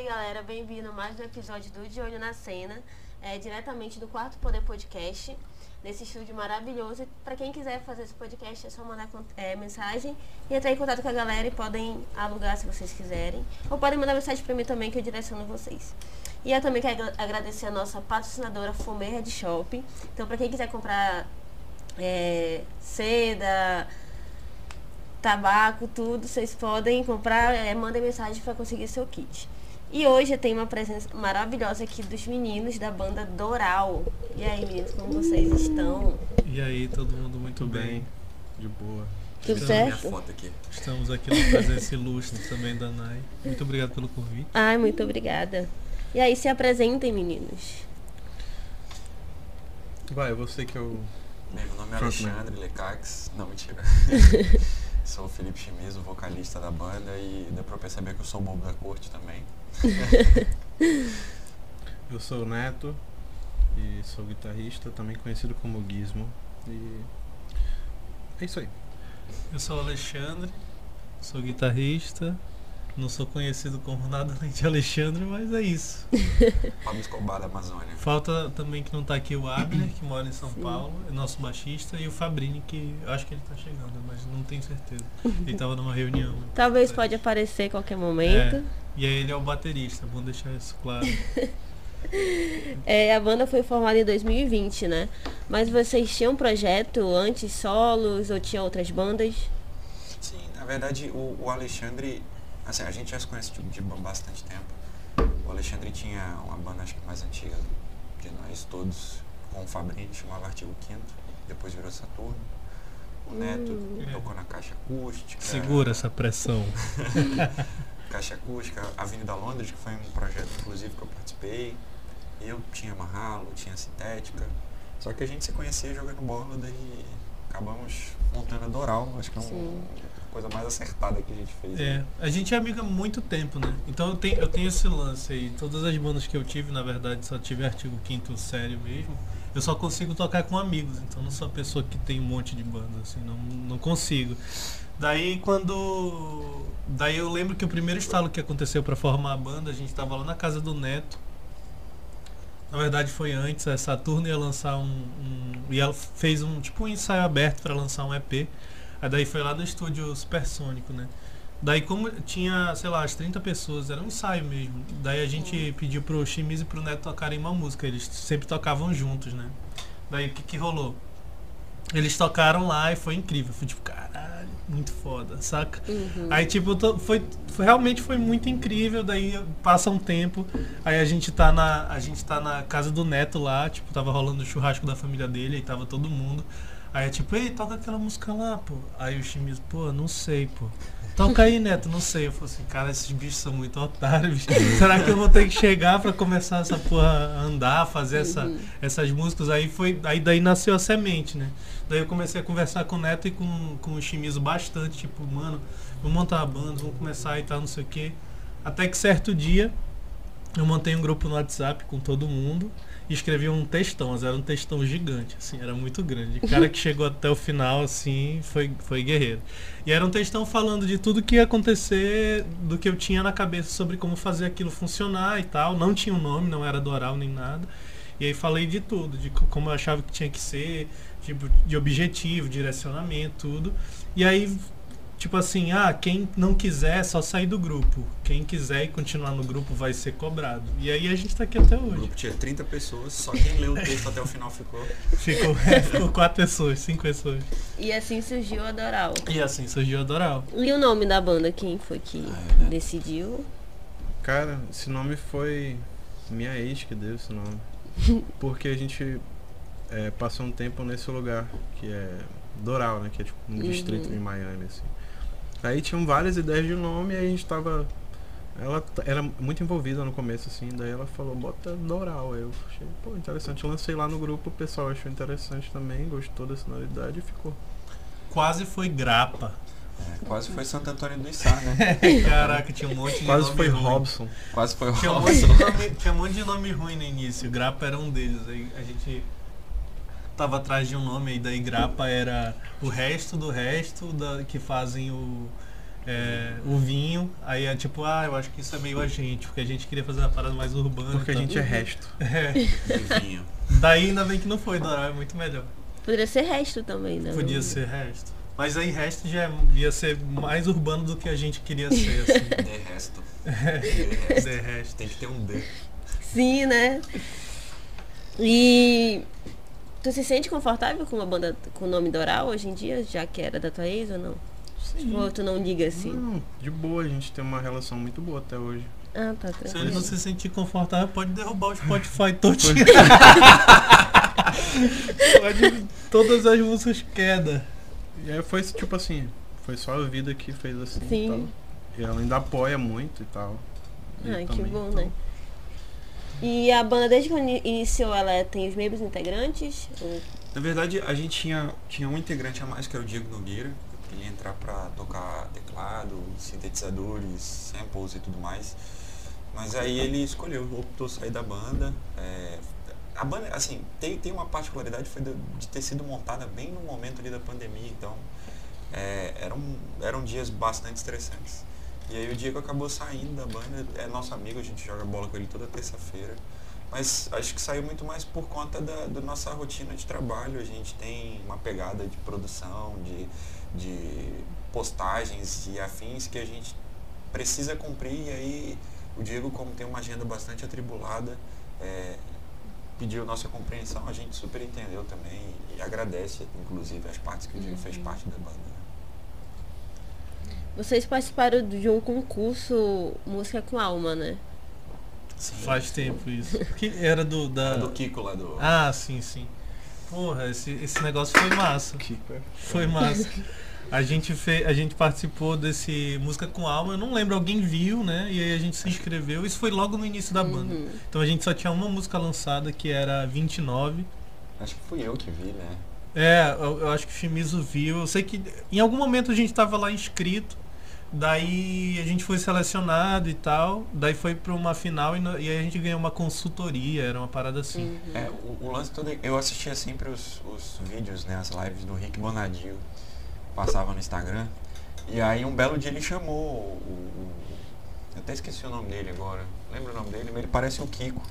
salve galera, bem-vindo a mais um episódio do De Olho na Cena, é, diretamente do Quarto Poder Podcast, nesse estúdio maravilhoso. Para quem quiser fazer esse podcast é só mandar é, mensagem e entrar em contato com a galera e podem alugar se vocês quiserem. Ou podem mandar mensagem para mim também que eu direciono vocês. E eu também quero agradecer a nossa patrocinadora Fomê Red Shop. Então para quem quiser comprar é, seda, tabaco, tudo, vocês podem comprar, é, mandem mensagem para conseguir seu kit. E hoje eu tenho uma presença maravilhosa aqui dos meninos da banda Doral. E aí, meninos, como vocês estão? E aí, todo mundo muito bem? De boa. Tudo Estamos, certo? aqui. Estamos aqui no presença ilustre também da Nai. Muito obrigado pelo convite. Ai, muito obrigada. E aí, se apresentem, meninos. Vai, você que é o. Bem, meu nome é Alexandre Lecax. Não, mentira. Sou o Felipe Chimizo, vocalista da banda e dá pra perceber que eu sou bobo da corte também. eu sou o Neto e sou guitarrista, também conhecido como Gizmo. E é isso aí. Eu sou o Alexandre, sou guitarrista, não sou conhecido como nada além de Alexandre, mas é isso. Fábio Escobar da Amazônia. Falta também que não tá aqui o Abner, que mora em São Sim. Paulo, é nosso baixista, e o Fabrini, que eu acho que ele tá chegando, mas não tenho certeza. Ele tava numa reunião. Talvez pode aparecer a qualquer momento. É, e aí ele é o baterista, vamos deixar isso claro. É, a banda foi formada em 2020, né? Mas vocês tinham um projeto antes, solos, ou tinha outras bandas? Sim, na verdade o, o Alexandre Assim, a gente já se conhece de, de bastante tempo. O Alexandre tinha uma banda, acho que mais antiga de nós todos, com o Fabrini, chamava Artigo Quinto, depois virou Saturno. O Neto hum. tocou na caixa acústica. Segura essa pressão. caixa acústica, Avenida Londres, que foi um projeto inclusive que eu participei. Eu tinha Marralo, tinha Sintética. Só que a gente se conhecia jogando bola, daí acabamos montando a Doral, acho que é um, coisa mais acertada que a gente fez. É, né? a gente é amiga há muito tempo, né? Então eu tenho, eu tenho esse lance aí. Todas as bandas que eu tive, na verdade, só tive artigo quinto sério mesmo. Eu só consigo tocar com amigos, então não sou a pessoa que tem um monte de bandas, assim, não, não consigo. Daí quando. Daí eu lembro que o primeiro estalo que aconteceu para formar a banda, a gente tava lá na casa do Neto. Na verdade foi antes, a Saturno ia lançar um. um e ela fez um tipo um ensaio aberto para lançar um EP. Aí daí foi lá no estúdio Supersônico, né? Daí como tinha, sei lá, as 30 pessoas, era um ensaio mesmo. Daí a gente uhum. pediu pro Chimiz e pro Neto tocarem uma música, eles sempre tocavam juntos, né? Daí o que que rolou? Eles tocaram lá e foi incrível. Foi tipo, caralho, muito foda, saca? Uhum. Aí, tipo, foi, foi, realmente foi muito incrível. Daí passa um tempo, aí a gente tá na. A gente tá na casa do Neto lá, tipo, tava rolando o churrasco da família dele, e tava todo mundo. Aí é tipo, ei, toca aquela música lá, pô. Aí o Chimizo, pô, não sei, pô. Toca aí, Neto, não sei. Eu falei assim, cara, esses bichos são muito otários. Será que eu vou ter que chegar pra começar essa porra a andar, fazer essa, uhum. essas músicas? Aí foi. Aí daí nasceu a semente, né? Daí eu comecei a conversar com o Neto e com, com o Chimizo bastante, tipo, mano, vamos montar a banda, vamos começar e tal, não sei o quê. Até que certo dia eu montei um grupo no WhatsApp com todo mundo e escrevi um textão, mas era um textão gigante, assim, era muito grande. O cara que chegou até o final, assim, foi, foi guerreiro. E era um textão falando de tudo que ia acontecer, do que eu tinha na cabeça sobre como fazer aquilo funcionar e tal. Não tinha um nome, não era Doral nem nada. E aí falei de tudo, de como eu achava que tinha que ser, tipo, de objetivo, direcionamento, tudo. E aí tipo assim, ah, quem não quiser é só sair do grupo. Quem quiser e continuar no grupo vai ser cobrado. E aí a gente tá aqui até hoje. O grupo tinha 30 pessoas, só quem leu o texto até o final ficou. Ficou, é, ficou quatro pessoas, cinco pessoas. E assim surgiu a Doral. E assim surgiu a Doral. E o nome da banda, quem foi que ah, é, decidiu? Cara, esse nome foi minha ex que deu esse nome. Porque a gente é, passou um tempo nesse lugar, que é Doral, né? Que é tipo um uhum. distrito de Miami, assim. Aí tinham várias ideias de nome e a gente tava. Ela era muito envolvida no começo, assim, daí ela falou, bota Doral. Eu achei, pô, interessante. Eu lancei lá no grupo, o pessoal achou interessante também, gostou da sonoridade e ficou. Quase foi grapa. É, quase foi Santo Antônio do Içá, né? Caraca, tinha um monte de quase nome foi ruim. Robson. Quase foi tinha Robson. Um nome, tinha um monte de nome ruim no início. Grapa era um deles. Aí a gente tava atrás de um nome aí da Igrapa era o resto do resto da, que fazem o é, o vinho. Aí é tipo, ah, eu acho que isso é meio a gente, porque a gente queria fazer uma parada mais urbana. Porque a gente é resto. É. Vinho. Daí ainda bem que não foi, Doral é muito melhor. Poderia ser resto também, né? Podia ser resto. Mas aí resto já é- ia ser mais urbano do que a gente queria ser, assim. De resto. De resto. De resto. Tem que ter um D. Sim, né? E tu se sente confortável com uma banda com o nome Doral hoje em dia, já que era da tua ex ou não? Sim. Ou tu não liga assim? Não, de boa, a gente tem uma relação muito boa até hoje. Ah, tá Se ele tranquilo. não se sentir confortável, pode derrubar o Spotify todinho. pode todas as músicas queda. E aí foi tipo assim, foi só a vida que fez assim Sim. e tal. E ela ainda apoia muito e tal. E Ai, eu que bom, então. né? E a banda, desde quando iniciou, ela tem os mesmos integrantes? Na verdade, a gente tinha, tinha um integrante a mais, que era o Diego Nogueira. Ele ia entrar pra tocar teclado, sintetizadores, samples e tudo mais. Mas aí ele escolheu, optou sair da banda. É, a banda, assim, tem, tem uma particularidade foi de, de ter sido montada bem no momento ali da pandemia, então é, eram, eram dias bastante estressantes. E aí o Diego acabou saindo da banda, é nosso amigo, a gente joga bola com ele toda terça-feira. Mas acho que saiu muito mais por conta da, da nossa rotina de trabalho. A gente tem uma pegada de produção, de, de postagens e afins que a gente precisa cumprir. E aí o Diego, como tem uma agenda bastante atribulada, é, pediu nossa compreensão, a gente super entendeu também e agradece, inclusive, as partes que o Diego fez parte da banda. Vocês participaram de um concurso Música com Alma, né? Sim. Faz tempo isso. Que era do da. do Kiko lá do. Ah, sim, sim. Porra, esse, esse negócio foi massa. Kiko é Foi massa. A gente, fez, a gente participou desse Música com Alma, eu não lembro, alguém viu, né? E aí a gente se inscreveu. Isso foi logo no início da banda. Uhum. Então a gente só tinha uma música lançada que era 29. Acho que fui eu que vi, né? É, eu, eu acho que o Shimizu viu. Eu sei que em algum momento a gente tava lá inscrito. Daí a gente foi selecionado e tal. Daí foi pra uma final e, no- e aí a gente ganhou uma consultoria, era uma parada assim. Uhum. É, o, o lance todo. Eu assistia sempre os, os vídeos, né? As lives do Rick Bonadio. Passava no Instagram. E aí um belo dia ele chamou o. o- eu até esqueci o nome dele agora. Lembra o nome dele? Mas ele parece o Kiko.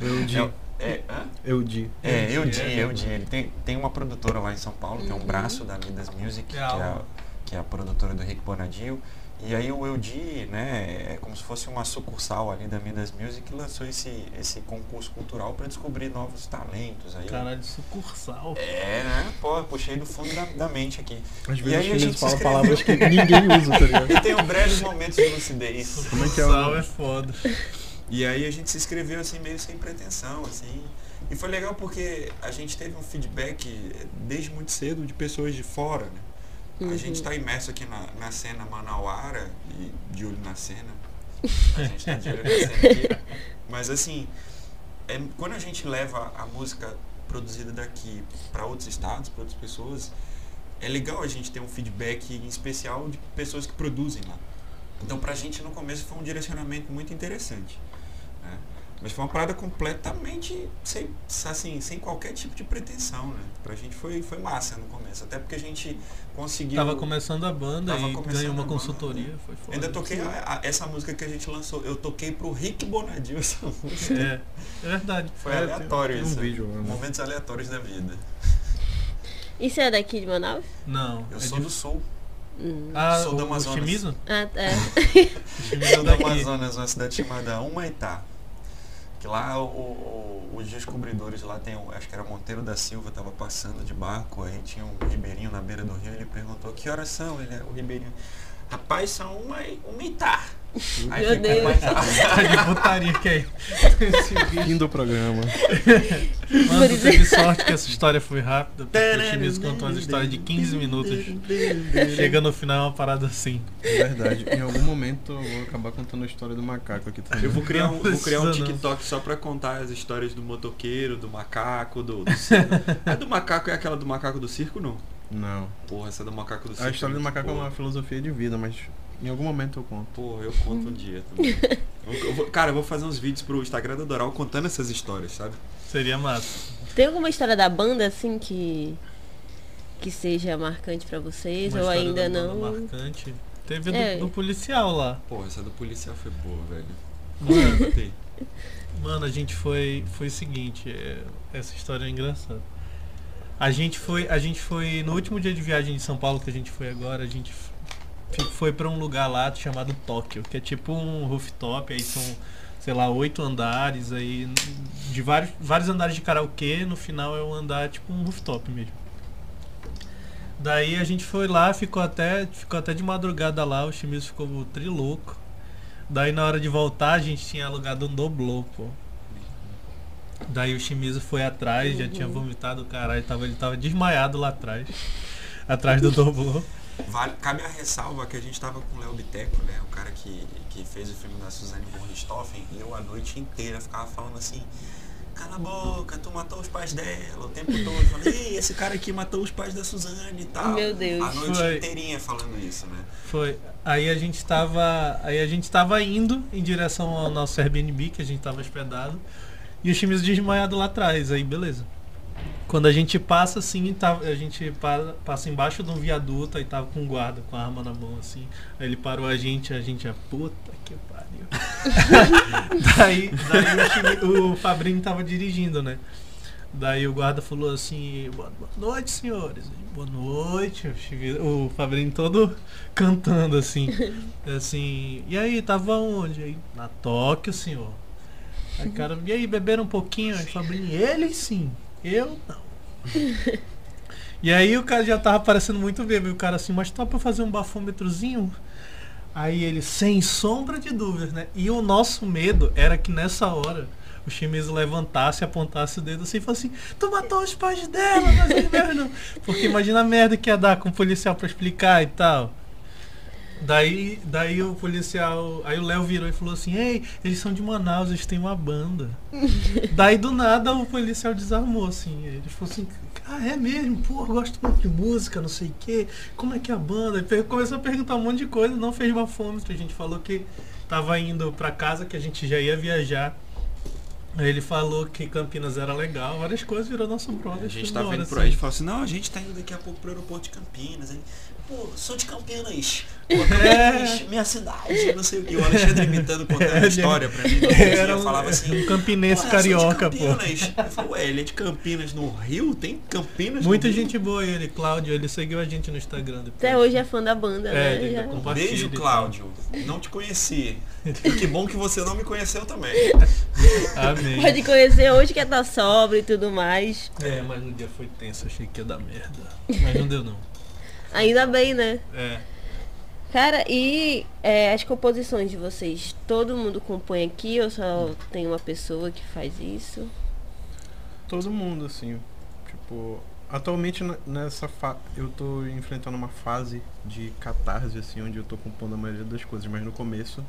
Eu di. É, é, hã? Eu di. É, Eudi, eu di, é. eu di. Ele tem, tem uma produtora lá em São Paulo, que é um Uhum. braço da Midas Music, que É a que é a produtora do Rick Bonadio. E aí o Eudi, né, é como se fosse uma sucursal ali da Midas Music, lançou esse, esse concurso cultural para descobrir novos talentos. Aí, Caralho, sucursal. É, né? Pô, puxei do fundo da, da mente aqui. Às E vezes aí a gente escreveu. palavras que ninguém usa, tá ligado? E tenho breves momentos de lucidez. Como é que é o- Sucursal é foda. E aí a gente se inscreveu assim meio sem pretensão, assim. E foi legal porque a gente teve um feedback eh, desde muito cedo de pessoas de fora, né? A Uhum. gente está imerso aqui na, na cena manauara e de olho na cena. A gente tá de olho na cena aqui. Mas assim, é, quando a gente leva a música produzida daqui para outros estados, para outras pessoas, é legal a gente ter um feedback em especial de pessoas que produzem lá. Então pra gente no começo foi um direcionamento muito interessante. Mas foi uma parada completamente sem, assim, sem qualquer tipo de pretensão, né? Pra gente foi, foi massa no começo. Até porque a gente conseguiu. Tava começando a banda e ganhou uma banda, consultoria. né? Foi foda. Ainda toquei a- a- essa música que a gente lançou. Eu toquei pro Rick Bonadio essa música. É, é verdade. Foi É, aleatório tem- tem um isso. vídeo né? Momentos aleatórios da vida. E você é daqui de Manaus? Não. Eu é sou de- do sul. Hum. Ah, sou do o, o Amazonas. Shimizu? Ah, é. O Shimizu é do. Amazonas, uma cidade chamada Humaitá. Que lá o- o- os descobridores lá tem, acho que era Monteiro da Silva, tava passando de barco, aí tinha um ribeirinho na beira do rio, ele perguntou que horas são, ele é o ribeirinho. Rapaz, são uma, uma Itá. Aí Meu Deus. Tá de putaria que é esse vídeo. Fim do programa. Mas tu teve sorte que essa história foi rápida, porque o Shimizu contou uma história de 15 minutos. Chega no final é uma parada assim. É verdade. Em algum momento eu vou acabar contando a história do macaco aqui também. Eu vou criar um, vou criar um. TikTok só pra contar as histórias do motoqueiro, do macaco, do, do circo. A do macaco é aquela do macaco do circo, não? Não. Porra, essa do macaco do. A história do macaco é boa. uma filosofia de vida, mas em algum momento eu conto. Porra, eu conto um dia também. Eu- eu vou- cara, eu vou fazer uns vídeos pro Instagram da Doral contando essas histórias, sabe? Seria massa. Tem alguma história da banda assim que. que seja marcante pra vocês Uma ou ainda da banda não? Marcante. Teve a do, É. do policial lá. Pô, essa do policial foi boa, velho. Mano. Mano, a gente foi. Foi o seguinte, é, essa história é engraçada. A gente foi. A gente foi. No último dia de viagem de São Paulo que a gente foi agora, a gente foi pra um lugar lá chamado Tóquio, que é tipo um rooftop, aí são, sei lá, oito andares, aí de vários, vários andares de karaokê, no final é um andar tipo um rooftop mesmo. Daí a gente foi lá, ficou até, ficou até de madrugada lá, o Chimizo ficou trilouco. Daí na hora de voltar a gente tinha alugado um doblô, pô. Daí o Chimizo foi atrás, já tinha vomitado o caralho, tava, ele tava desmaiado lá atrás. atrás do doblô. Vale, cabe a ressalva que a gente tava com o Léo Biteco, né? O cara que, que fez o filme da Suzane von Richthofen, e eu a noite inteira ficava falando assim, cala a boca, tu matou os pais dela, o tempo todo. Falei, ei, esse cara aqui matou os pais da Suzane e tal. Meu Deus. A noite Foi. inteirinha falando isso, né? Foi. Aí a gente tava. Aí a gente tava indo em direção ao nosso Airbnb, que a gente tava hospedado. E o Chimizo desmaiado lá atrás, aí beleza. Quando a gente passa assim, tá, a gente para- passa embaixo de um viaduto e tava com um guarda com a arma na mão assim. Aí ele parou a gente, a gente já, puta que pariu. daí daí o, Chimi- o Fabrinho tava dirigindo, né? Daí o guarda falou assim, boa, noite, senhores. Boa noite. O Fabrinho todo cantando assim. Assim, e aí, tava onde? Aí, na Tóquio, senhor. Aí, cara, e aí, beberam um pouquinho? Aí, Fabrinho, ele sim, eu não. E aí o cara já tava parecendo muito bêbado. E o cara assim, mas tá pra fazer um bafômetrozinho? Aí ele, sem sombra de dúvidas, né? E o nosso medo era que nessa hora o Chimizo levantasse, apontasse o dedo assim e falasse assim, tu matou os pais dela, mas. Porque imagina a merda que ia dar com o policial pra explicar e tal. Daí, daí o policial. Aí o Léo virou e falou assim, ei, eles são de Manaus, eles têm uma banda. daí do nada o policial desarmou, assim. Ele falou assim, ah, é mesmo? Pô, eu gosto muito de música, não sei o quê. Como é que é a banda? Per- começou a perguntar um monte de coisa, não fez bafômetro. A gente falou que tava indo pra casa, que a gente já ia viajar. Aí ele falou que Campinas era legal, várias coisas, virou nosso brother. A gente tava indo por assim. aí, a gente falou assim, não, a gente tá indo daqui a pouco pro aeroporto de Campinas. Ele, pô, sou de Campinas. Campinas, minha cidade, não sei o que. O Alexandre imitando, contando a É, história pra mim. Era um, falava assim, um campinense "Pô, eu sou de carioca, pô. Campinas." Eu falei, ué, ele é de Campinas no Rio? Tem Campinas Muita no Rio? gente boa ele, Cláudio, ele seguiu a gente no Instagram depois. Até hoje é fã da banda, É, né? ele Já- Beijo. Cláudio. Não te conheci. E que bom que você não me conheceu também. Amém. Pode conhecer hoje que é tá sóbrio e tudo mais. É, mas no dia foi tenso, achei que ia dar merda. Mas não deu não. Ainda bem, né? É. Cara, e é, as composições de vocês? Todo mundo compõe aqui ou só tem uma pessoa que faz isso? Todo mundo, assim. Tipo, atualmente nessa fa eu tô enfrentando uma fase de catarse, assim, onde eu tô compondo a maioria das coisas, mas no começo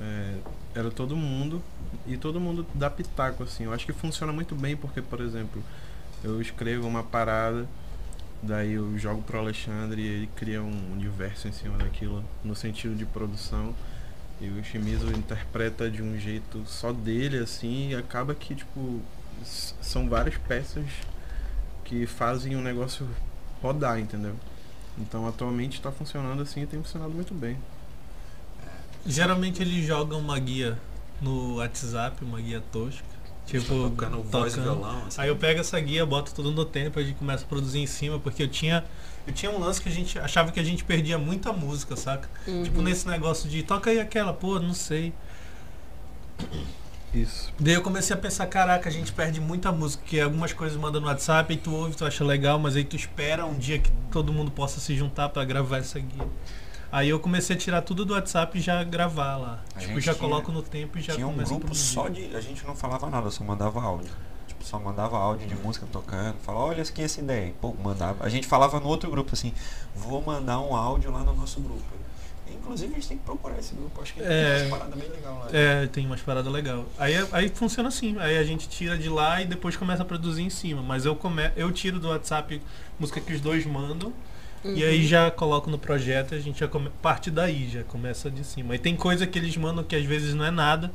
é, era todo mundo e todo mundo dá pitaco, assim. Eu acho que funciona muito bem porque, por exemplo, eu escrevo uma parada, daí eu jogo pro Alexandre e ele cria um universo em cima daquilo, no sentido de produção. E o Shimizu interpreta de um jeito só dele, assim, e acaba que, tipo, são várias peças que fazem o negócio rodar, entendeu? Então atualmente tá funcionando assim e tem funcionado muito bem. Geralmente eles jogam uma guia no WhatsApp, uma guia tosca. Tipo, tocando voz e violão. Assim. Aí eu pego essa guia, boto tudo no tempo, a gente começa a produzir em cima, porque eu tinha. Eu tinha um lance que a gente achava que a gente perdia muita música, saca? Tipo Uhum. nesse negócio de toca aí aquela, pô, não sei. Isso. Daí eu comecei a pensar, caraca, a gente perde muita música, que algumas coisas mandam no WhatsApp, aí tu ouve, tu acha legal, mas aí tu espera um dia que todo mundo possa se juntar pra gravar essa guia. Aí eu comecei a tirar tudo do WhatsApp e já gravar lá. A tipo, já tinha- coloco no tempo e já Tinha um grupo só de. A gente não falava nada, só mandava áudio. Tipo, só mandava áudio de música tocando. Falava, olha aqui essa ideia. Pô, mandava. A gente falava no outro grupo assim, vou mandar um áudio lá no nosso grupo. Inclusive a gente tem que procurar esse grupo, acho que É. tem umas paradas bem legal lá. É, tem umas paradas legais. Aí, aí funciona assim. Aí a gente tira de lá e depois começa a produzir em cima. Mas eu, come, eu tiro do WhatsApp música que os dois mandam. E aí já coloco no projeto e a gente já come, parte daí, já começa de cima. E tem coisa que eles mandam que às vezes não é nada.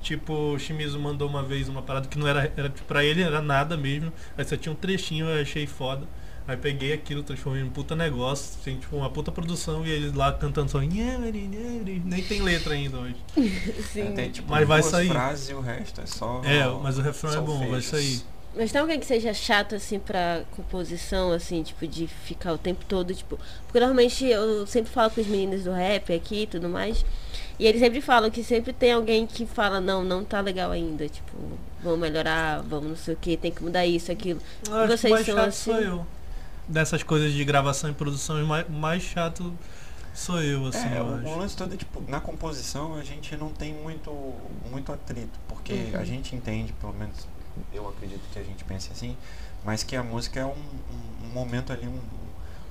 Tipo, o Shimizu mandou uma vez uma parada que não era, era pra ele, era nada mesmo. Aí só tinha um trechinho, eu achei foda. Aí peguei aquilo, transformei num puta negócio, assim, tipo, uma puta produção e eles lá cantando só. Nem tem letra ainda hoje. Sim. Tem tipo Mas vai sair. frases e o resto é só. É, mas o refrão é bom, vai sair. Mas tem alguém que seja chato, assim, pra composição, assim, tipo, de ficar o tempo todo, tipo... Porque normalmente eu sempre falo com os meninos do rap aqui e tudo mais. E eles sempre falam que sempre tem alguém que fala, não, não tá legal ainda, tipo, vamos melhorar, vamos não sei o que, tem que mudar isso, aquilo. Eu acho que Vocês o mais são chato assim? sou eu. Dessas coisas de gravação e produção, o mais, mais chato sou eu, assim, É, eu o, acho. o lance todo é, tipo, na composição a gente não tem muito, muito atrito, porque Uhum. a gente entende, pelo menos eu acredito que a gente pense assim, mas que a música é um, um- um momento ali, um-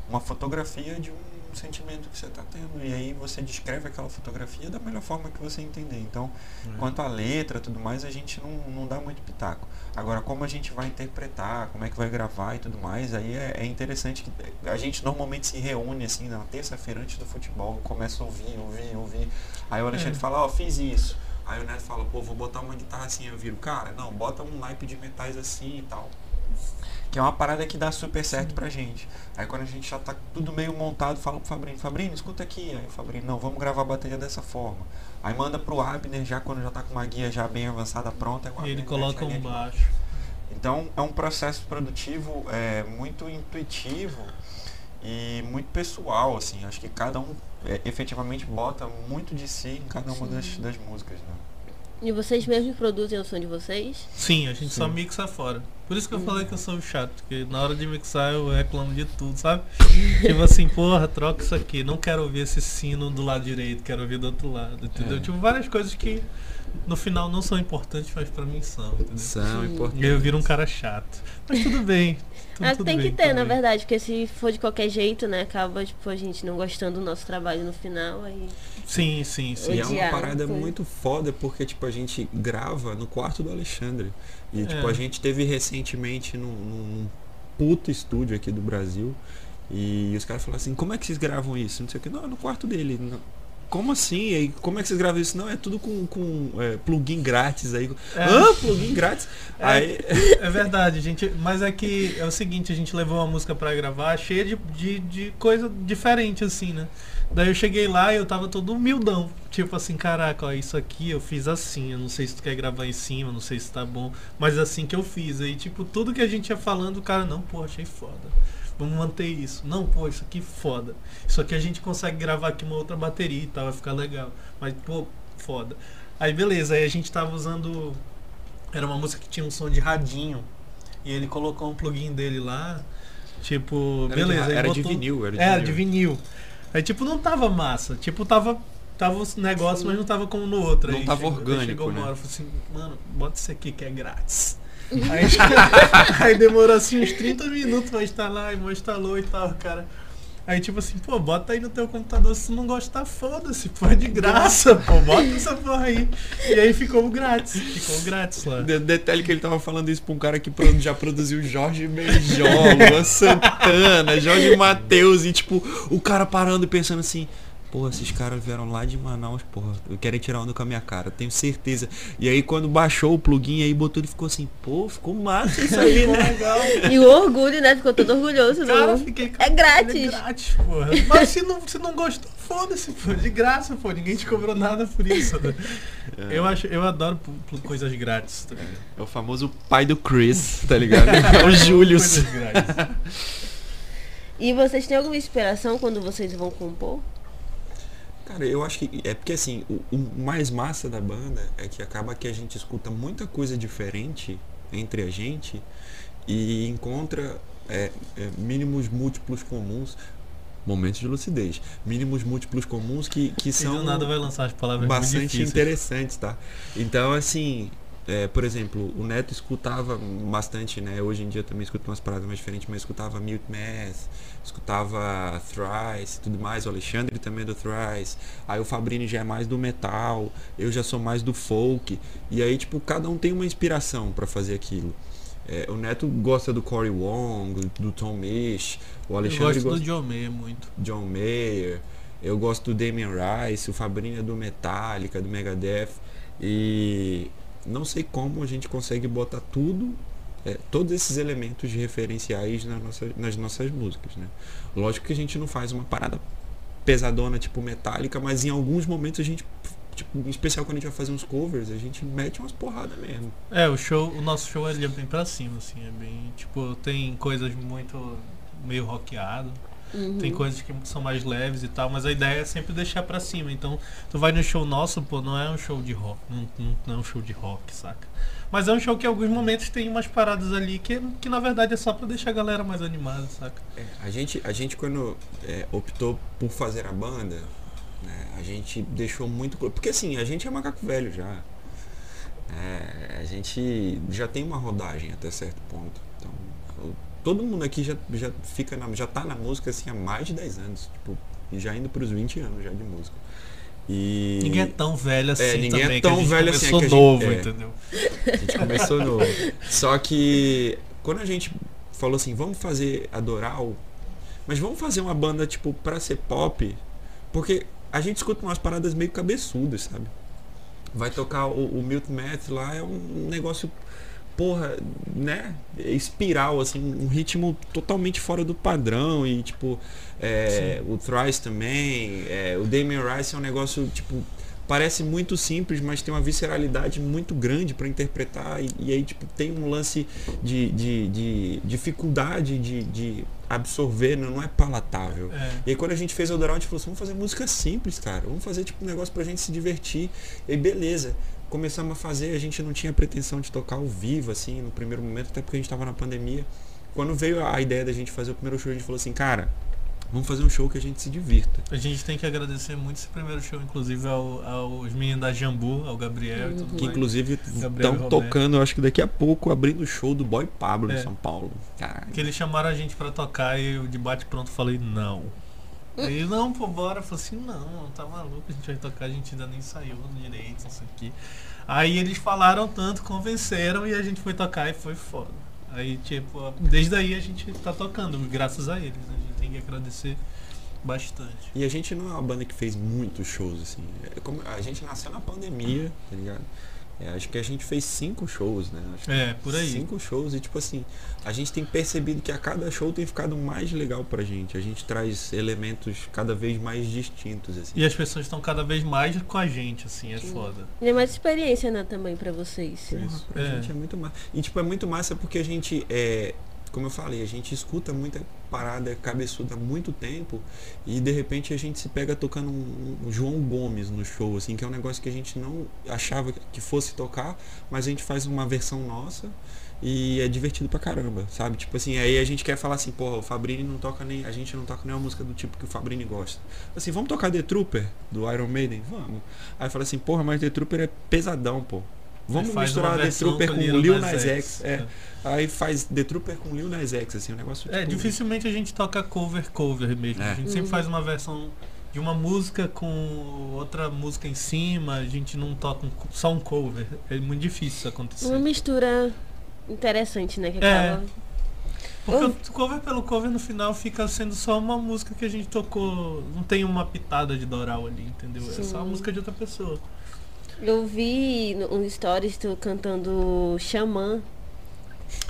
uma fotografia de um sentimento que você está tendo. E aí você descreve aquela fotografia da melhor forma que você entender. Então, É. quanto à letra e tudo mais, a gente não, não dá muito pitaco. Agora, como a gente vai interpretar, como é que vai gravar e tudo mais, aí é, é interessante que a gente normalmente se reúne assim na terça-feira antes do futebol, começa a ouvir, ouvir, ouvir. Aí o Alexandre É. fala, ó, fiz isso. Aí o Neto fala, pô, vou botar uma guitarra assim, eu viro, cara, não, bota um naipe de metais assim e tal. Que é uma parada que dá super certo pra gente. Aí quando a gente já tá tudo meio montado, fala pro Fabrinho, Fabrinho, escuta aqui. Aí o Fabrinho, não, vamos gravar a bateria dessa forma. Aí manda pro Abner já quando já tá com uma guia já bem avançada pronta. o E ele coloca um baixo. então é um processo produtivo é, muito intuitivo e muito pessoal, assim. Acho que cada um é, efetivamente bota muito de si em cada uma das, das músicas, né? E vocês mesmos produzem o som de vocês? Sim, a gente só Sim. mixa fora. Por isso que eu falei que eu sou chato, porque na hora de mixar eu reclamo de tudo, sabe? tipo assim, porra, troca isso aqui. Não quero ouvir esse sino do lado direito, quero ouvir do outro lado, entendeu? É. Tipo, várias coisas que no final não são importantes, mas pra mim são, entendeu? São Sim. importantes. E eu viro um cara chato. Mas tudo bem. Tudo, tudo tem que bem, ter, tudo na bem. verdade, porque se for de qualquer jeito, né, acaba, tipo, a gente não gostando do nosso trabalho no final, aí... Sim, sim, sim. E é uma parada foi. muito foda porque, tipo, a gente grava no quarto do Alexandre. E, tipo, É. a gente teve recentemente num, num puto estúdio aqui do Brasil. E os caras falaram assim, como é que vocês gravam isso? Não sei o que. Não, é no quarto dele. Não. Como assim? E aí, como é que vocês gravam isso? Não, é tudo com, com é, plugin grátis aí. É. Hã? Plugin grátis? É. Aí. É verdade, gente. Mas é que é o seguinte, a gente levou uma música pra gravar cheia de, de, de coisa diferente, assim, né? Daí eu cheguei lá e eu tava todo humildão. Tipo assim, caraca, ó, isso aqui eu fiz assim. Eu não sei se tu quer gravar em cima, não sei se tá bom. Mas assim que eu fiz. Aí, tipo, tudo que a gente ia falando, o cara, não, pô, achei foda. Vamos manter isso. Não, pô, isso aqui foda. Isso aqui a gente consegue gravar aqui uma outra bateria e tal, vai ficar legal. Mas, pô, foda. Aí beleza, aí a gente tava usando. Era uma música que tinha um som de radinho. E ele colocou um plugin dele lá. Tipo, Era de beleza. aí era de botou- vinil, era de Era vinil. de vinil. Aí tipo, não tava massa. Tipo, tava. Tava os negócios, mas não tava como no outro. Não Aí tava chegou- orgânico, Chegou uma né? hora e falou assim, mano, bota isso aqui que é grátis. Aí, aí demorou assim uns 30 minutos pra instalar, e instalou e tal, cara. Aí tipo assim, pô, bota aí no teu computador, se tu não gostar, foda-se, pô, é de graça, pô, bota essa porra aí. E aí ficou grátis, ficou grátis lá. De- Detalhe que ele tava falando isso pra um cara que já produziu Jorge Benjol, Santana, Jorge Matheus, e tipo, o cara parando e pensando assim. Porra, esses caras vieram lá de Manaus, porra, querem tirar onda com a minha cara, tenho certeza. E aí quando baixou o plugin aí botou, ele ficou assim, pô, ficou massa isso aí, né? legal. E o orgulho, né, ficou todo orgulhoso. Cara, do... fiquei É grátis. É grátis, porra. Mas se não, se não gostou, foda-se, pô. De graça, pô. Ninguém te cobrou nada por isso. né? Eu, acho, eu adoro coisas grátis, tá ligado? É o famoso pai do Chris, tá ligado? É o Júlio. Coisas grátis. E vocês têm alguma inspiração quando vocês vão compor? Cara, eu acho que é porque assim, o, o mais massa da banda é que acaba que a gente escuta muita coisa diferente entre a gente e encontra é, é, mínimos múltiplos comuns, momentos de lucidez, mínimos múltiplos comuns que, que E são do nada vai lançar as palavras bastante interessantes, tá? Então, assim, é, por exemplo, o Neto escutava bastante, né? Hoje em dia também escuta umas paradas mais diferentes, mas escutava Mute Math, escutava Thrice e tudo mais. O Alexandre também é do Thrice. Aí o Fabrini já é mais do metal, eu já sou mais do folk. E aí, tipo, cada um tem uma inspiração pra fazer aquilo. É, o Neto gosta do Corey Wong, do Tom Misch, o Eu Alexandre gosto gosta do John Mayer muito. John Mayer, eu gosto do Damien Rice, o Fabrinho é do Metallica, do Megadeth e não sei como a gente consegue botar tudo é, todos esses elementos referenciais na nossa, nas nossas músicas, né? Lógico que a gente não faz uma parada pesadona, tipo metálica, mas em alguns momentos a gente, tipo, em especial quando a gente vai fazer uns covers, a gente mete umas porradas mesmo. É, o show, o nosso show ele é bem pra cima, assim, é bem, tipo, tem coisas muito meio rockeado, Uhum. tem coisas que são mais leves e tal, mas a ideia é sempre deixar pra cima. Então, tu vai no show nosso, pô, não é um show de rock, não, não, não é um show de rock, saca? Mas é um show que em alguns momentos tem umas paradas ali que, que na verdade é só pra deixar a galera mais animada, saca? É, a gente, a gente quando é, optou por fazer a banda, né, a gente deixou muito. Porque assim, a gente é macaco velho já. É, a gente já tem uma rodagem até certo ponto. Então, todo mundo aqui já, já fica na, já tá na música assim há mais de 10 anos. Tipo, e já indo pros 20 anos já de música. E Ninguém é tão velho assim ninguém é também, tão que a gente velho assim, é começou que a gente- novo, é. entendeu? a gente começou novo. Só que quando a gente falou assim, vamos fazer a Doral, mas vamos fazer uma banda tipo pra ser pop, porque a gente escuta umas paradas meio cabeçudas, sabe? Vai tocar o, o Milton Math lá, é um negócio, porra, né? Espiral, assim, um ritmo totalmente fora do padrão e tipo, é, o Thrice também, é, o Damien Rice é um negócio, tipo, parece muito simples, mas tem uma visceralidade muito grande para interpretar e, e aí tipo tem um lance de, de, de dificuldade de, de absorver, não, não é palatável. É. E aí quando a gente fez o Doral, a gente falou assim, vamos fazer música simples, cara. Vamos fazer tipo um negócio pra gente se divertir. E beleza. Começamos a fazer, a gente não tinha pretensão de tocar ao vivo, assim, no primeiro momento, até porque a gente tava na pandemia. Quando veio a ideia da gente fazer o primeiro show, a gente falou assim, cara, vamos fazer um show que a gente se divirta. A gente tem que agradecer muito esse primeiro show, inclusive ao- aos meninos da Jambu, ao Gabriel e tudo Que mais. inclusive estão tocando, eu acho que daqui a pouco, abrindo o show do Boy Pablo É. em São Paulo. Caralho. Que eles chamaram a gente pra tocar e eu de bate pronto falei não. Aí, não, pô, bora. Eu falei assim, não, tá maluco, a gente vai tocar, a gente ainda nem saiu direito, não sei o que. Aí eles falaram tanto, convenceram e a gente foi tocar e foi foda. Aí, tipo, desde aí a gente tá tocando, graças a eles, né? A gente tem que agradecer bastante. E a gente não é uma banda que fez muitos shows, assim. É a gente nasceu na pandemia, tá ligado? É, acho que a gente fez cinco shows, né? Acho É, por aí. Cinco shows e, tipo assim, a gente tem percebido que a cada show tem ficado mais legal pra gente. A gente traz elementos cada vez mais distintos, assim. E as pessoas estão cada vez mais com a gente, assim, é Sim. foda. E é mais experiência, né, também pra vocês. Porra, pra É. gente é muito massa. E tipo, é muito massa porque a gente, é, como eu falei, a gente escuta muita parada cabeçuda há muito tempo e de repente a gente se pega tocando um, um João Gomes no show, assim, que é um negócio que a gente não achava que fosse tocar, mas a gente faz uma versão nossa e é divertido pra caramba, sabe? Tipo assim, aí a gente quer falar assim, porra, o Fabrini não toca nem, a gente não toca nenhuma música do tipo que o Fabrini gosta. Assim, vamos tocar The Trooper do Iron Maiden? Vamos. Aí fala assim, porra, mas The Trooper é pesadão, pô. Vamos misturar uma The Trooper com com Lil Nas X. É. É. Aí faz The Trooper com Lil Nas X, assim, um negócio É, tipo, dificilmente a gente toca cover cover mesmo. É. A gente sempre Uhum. faz uma versão de uma música com outra música em cima, a gente não toca um só um cover. É muito difícil isso acontecer. Uma mistura interessante, né? Que É. acaba. Porque Eu- o cover pelo cover no final fica sendo só uma música que a gente tocou. Não tem uma pitada de Doral ali, entendeu? É só a Sim. música de outra pessoa. Eu vi no- um stories tu cantando Xamã.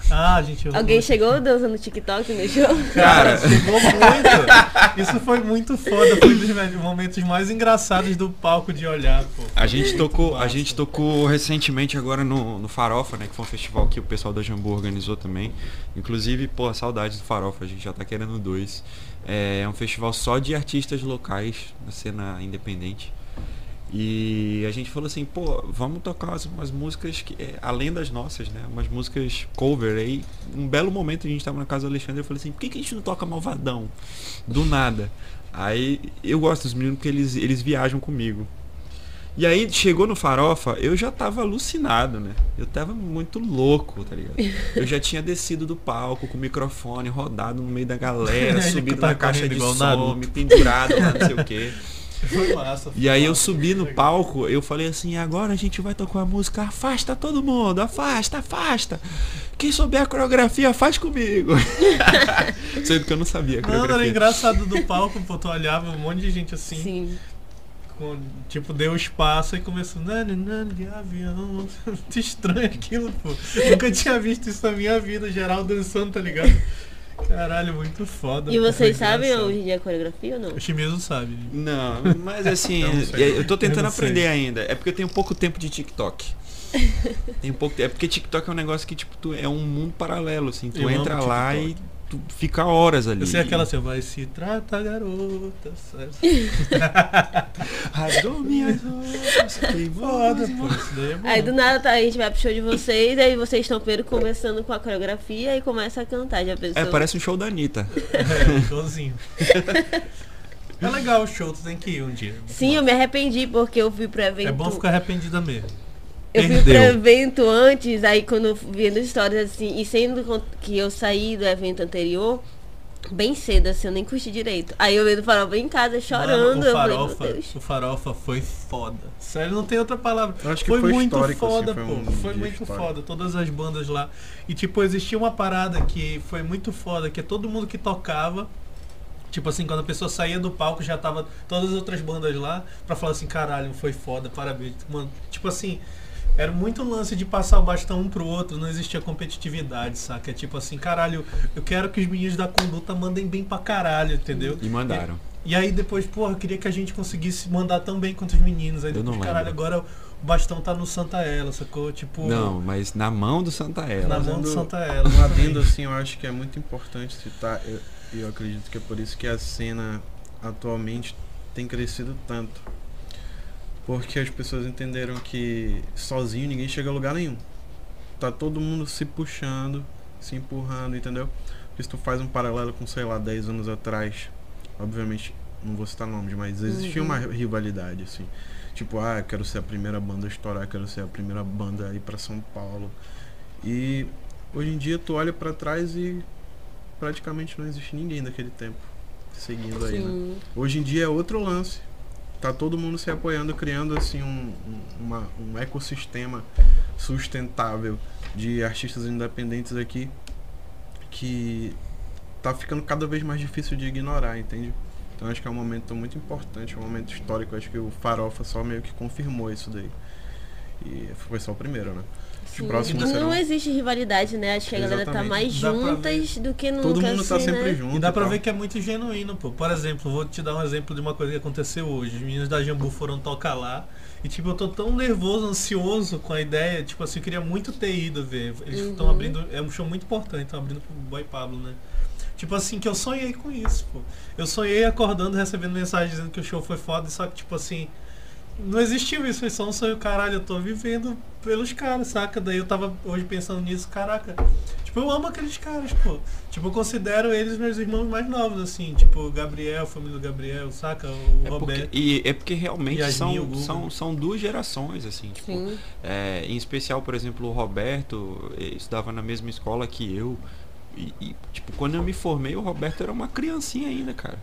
Ah, gente. eu- Alguém chegou dançando TikTok no show? Cara, chegou muito. Isso foi muito foda. Foi um dos momentos mais engraçados do palco de olhar, pô. A gente tocou, a gente tocou recentemente agora no, no Farofa, né? Que foi um festival que o pessoal da Jambu organizou também. Inclusive, pô, saudades do Farofa, a gente já tá querendo dois. É um festival só de artistas locais na cena independente. E a gente falou assim, pô, vamos tocar umas, músicas que, é, além das nossas, né? Umas músicas cover. Aí, um belo momento, a gente tava na casa do Alexandre, eu falei assim, por que, que a gente não toca Malvadão? Do nada. Aí, eu gosto dos meninos porque eles, eles viajam comigo. E aí, chegou no Farofa, eu já tava alucinado, né? Eu tava muito louco, tá ligado? Eu já tinha descido do palco com o microfone rodado no meio da galera, subido tá na caixa de som, me pendurado lá, não sei o quê. Foi massa. E aí eu subi no palco, eu falei assim, agora a gente vai tocar a música Afasta todo mundo, afasta, afasta. Quem souber a coreografia, faz comigo. Sendo que eu não sabia a Não, era coreografia. engraçado do palco, pô, tu olhava um monte de gente assim, Sim. com- tipo, deu espaço e começou. Nani, nani, de avião. Muito estranho aquilo, pô. Nunca tinha visto isso na minha vida, geral dançando, tá ligado? Caralho, muito foda. E vocês sabem hoje em dia a coreografia ou não? O Shimizu sabe. Não, mas assim, Eu eu tô Eu tentando sei. aprender ainda. É porque eu tenho pouco tempo de TikTok. Tem pouco, é porque TikTok é um negócio que tipo tu é um mundo paralelo assim. Tu Eu entra lá e TikTok. Tu fica horas ali. Eu sei aquela assim, vai se trata garota. Rasgou minhas roupas, é. Aí do nada tá, a gente vai pro show de vocês, aí vocês estão primeiro começando com a coreografia e começa a cantar. Já pensou? É, parece um show da Anitta. É, showzinho. É legal o show, tu tem que ir um dia. Sim, eu me arrependi porque eu fui pro evento. É bom ficar arrependida mesmo. Eu fui pro evento antes, aí quando eu vendo histórias assim, e sendo que eu saí do evento anterior, bem cedo, assim, eu nem curti direito. Aí eu vendo farofa em casa chorando, Mano, eu o falei, farofa, meu Deus. o farofa foi foda. Sério, não tem outra palavra. Eu acho que foi, foi muito assim, foda, foi pô. um foi muito histórico. foda. Todas as bandas lá. E tipo, existia uma parada que foi muito foda, que é todo mundo que tocava. Tipo assim, quando a pessoa saía do palco, já tava todas as outras bandas lá pra falar assim, caralho, foi foda, parabéns. Mano, tipo assim, era muito lance de passar o bastão um pro outro, não existia competitividade, saca? É tipo assim, caralho, eu quero que os meninos da conduta mandem bem pra caralho, entendeu? E mandaram. E aí depois, porra, eu queria que a gente conseguisse mandar tão bem quanto os meninos. Aí Eu não depois, caralho, lembro. agora o bastão tá no Santa Ela, sacou? Tipo, Não, mas na mão do Santa Ela. na mão do Santa Ela. Um adendo assim, eu acho que é muito importante citar, eu, eu acredito que é por isso que a cena atualmente tem crescido tanto. Porque as pessoas entenderam que sozinho ninguém chega a lugar nenhum. Tá todo mundo se puxando, se empurrando, entendeu? Porque se tu faz um paralelo com, sei lá, 10 anos atrás, obviamente, não vou citar nomes, mas existia Uhum. uma rivalidade, assim. Tipo, ah, quero ser a primeira banda a estourar, eu quero ser a primeira banda a ir pra São Paulo. E hoje em dia tu olha pra trás e praticamente não existe ninguém daquele tempo seguindo aí, né? Sim. Hoje em dia é outro lance. Tá todo mundo se apoiando, criando assim um, um, uma- um ecossistema sustentável de artistas independentes aqui que tá ficando cada vez mais difícil de ignorar, entende? Então acho que é um momento muito importante, é um momento histórico. Acho que o Farofa só meio que confirmou isso daí. E foi só o primeiro, né? Os Sim. próximos E serão- não existe rivalidade, né? Acho que a galera tá mais juntas do que nunca. Todo mundo tá assim, sempre né? junto. E dá pra tal. ver que é muito genuíno, pô. Por exemplo, vou te dar um exemplo de uma coisa que aconteceu hoje. Os meninos da Jambu foram tocar lá. E tipo, eu tô tão nervoso, ansioso com a ideia. Tipo assim, eu queria muito ter ido ver. Eles Uhum. estão abrindo. É um show muito importante, estão abrindo pro Boy Pablo, né? Tipo assim, que eu sonhei com isso, pô. Eu sonhei acordando, recebendo mensagem dizendo que o show foi foda, só que tipo assim. Não existiu isso, foi só um sonho, caralho, eu tô vivendo pelos caras, saca? Daí eu tava hoje pensando nisso, caraca. Tipo, eu amo aqueles caras, pô. Tipo, eu considero eles meus irmãos mais novos, assim. Tipo, o Gabriel, família do Gabriel, saca? O É porque, Roberto. e é porque realmente Yasmin, são, são, são duas gerações, assim, tipo, Sim. É, em especial, por exemplo, o Roberto eh, estudava na mesma escola que eu. E, e, tipo, quando eu me formei, o Roberto era uma criancinha ainda, cara.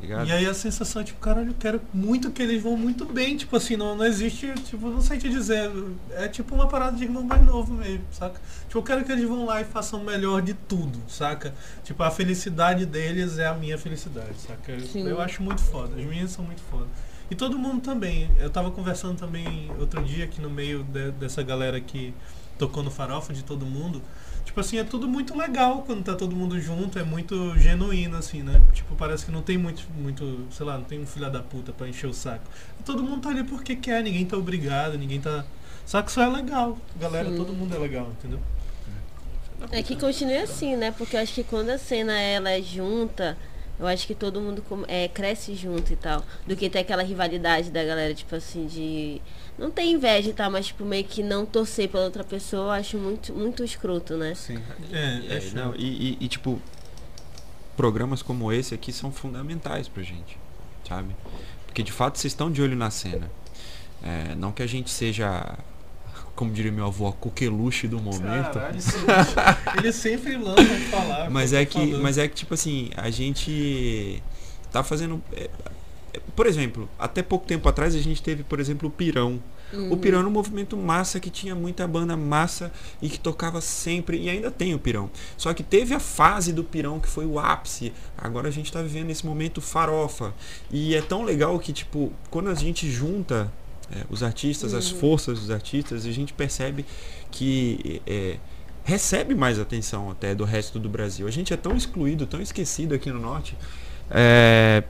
Ligado? E aí a sensação é tipo, caralho, eu quero muito que eles vão muito bem. Tipo assim, não, não existe, tipo, não sei te dizer. É tipo uma parada de irmão mais novo mesmo, saca? Tipo, eu quero que eles vão lá e façam o melhor de tudo, saca? Tipo, a felicidade deles é a minha felicidade, saca? Eu- Sim. Eu acho muito foda. As meninas são muito foda. E todo mundo também. Eu tava conversando também outro dia aqui no meio de- dessa galera que tocou no farofa de todo mundo. Tipo assim, é tudo muito legal quando tá todo mundo junto, é muito genuíno, assim, né? Tipo, parece que não tem muito, muito, sei lá, não tem um filho da puta pra encher o saco. Todo mundo tá ali porque quer, ninguém tá obrigado, ninguém tá. Só que só é legal. Galera, Sim. todo mundo é legal, entendeu? É que continue assim, né? Porque eu acho que quando a cena ela é junta, eu acho que todo mundo é, cresce junto e tal. Do que ter aquela rivalidade da galera, tipo assim, de. Não ter inveja e tal, mas tipo, meio que não torcer pela outra pessoa, eu acho muito, muito escroto, né? Sim. É, é, É, não, e, e- e, tipo, programas como esse aqui são fundamentais pra gente, sabe? Porque de fato vocês estão de olho na cena. É, não que a gente seja, como diria meu avô, a coqueluche do momento. Caralho, ele sempre lança falar. Mas é que, falando. mas é que tipo assim, a gente tá fazendo, é, é, por exemplo, até pouco tempo atrás a gente teve, por exemplo, o Pirão O Pirão era um movimento massa que tinha muita banda massa e que tocava sempre, e ainda tem o Pirão. Só que teve a fase do Pirão que foi o ápice. Agora a gente tá vivendo esse momento farofa. E é tão legal que, tipo, quando a gente junta é, os artistas, as forças dos artistas, a gente percebe que é, recebe mais atenção até do resto do Brasil. A gente é tão excluído, tão esquecido aqui no norte. É,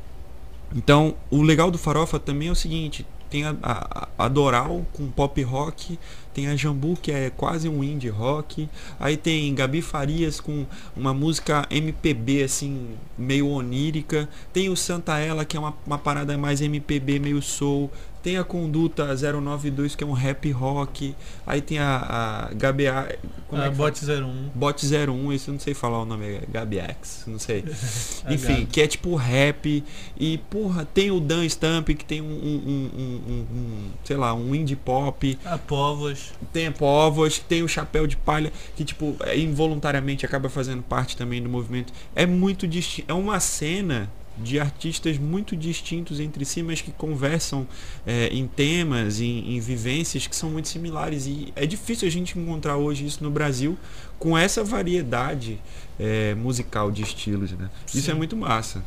então, o legal do Farofa também é o seguinte: tem a, a, a Doral com pop rock, tem a Jambu que é quase um indie rock, aí tem Gabi Farias com uma música MPB assim, meio onírica, tem o Santa Ela que é uma, uma parada mais MPB, meio soul, tem a Conduta 092, que é um rap rock. Aí tem a, a GBA. Como Ah, é que Bot fala? 01. Bot 01, esse eu não sei falar o nome, é GabiX, não sei. A Enfim, que é tipo rap. E, porra, tem o Dan Stamp, que tem um, um, um- um- um- um, sei lá, um indie pop. A Povos. Tem a Povos, tem o Chapéu de Palha, que, tipo, é, involuntariamente acaba fazendo parte também do movimento. É muito distinto. É uma cena de artistas muito distintos entre si, mas que conversam é, em temas, em, em vivências que são muito similares. E é difícil a gente encontrar hoje isso no Brasil com essa variedade é, musical de estilos, né? Isso é muito massa.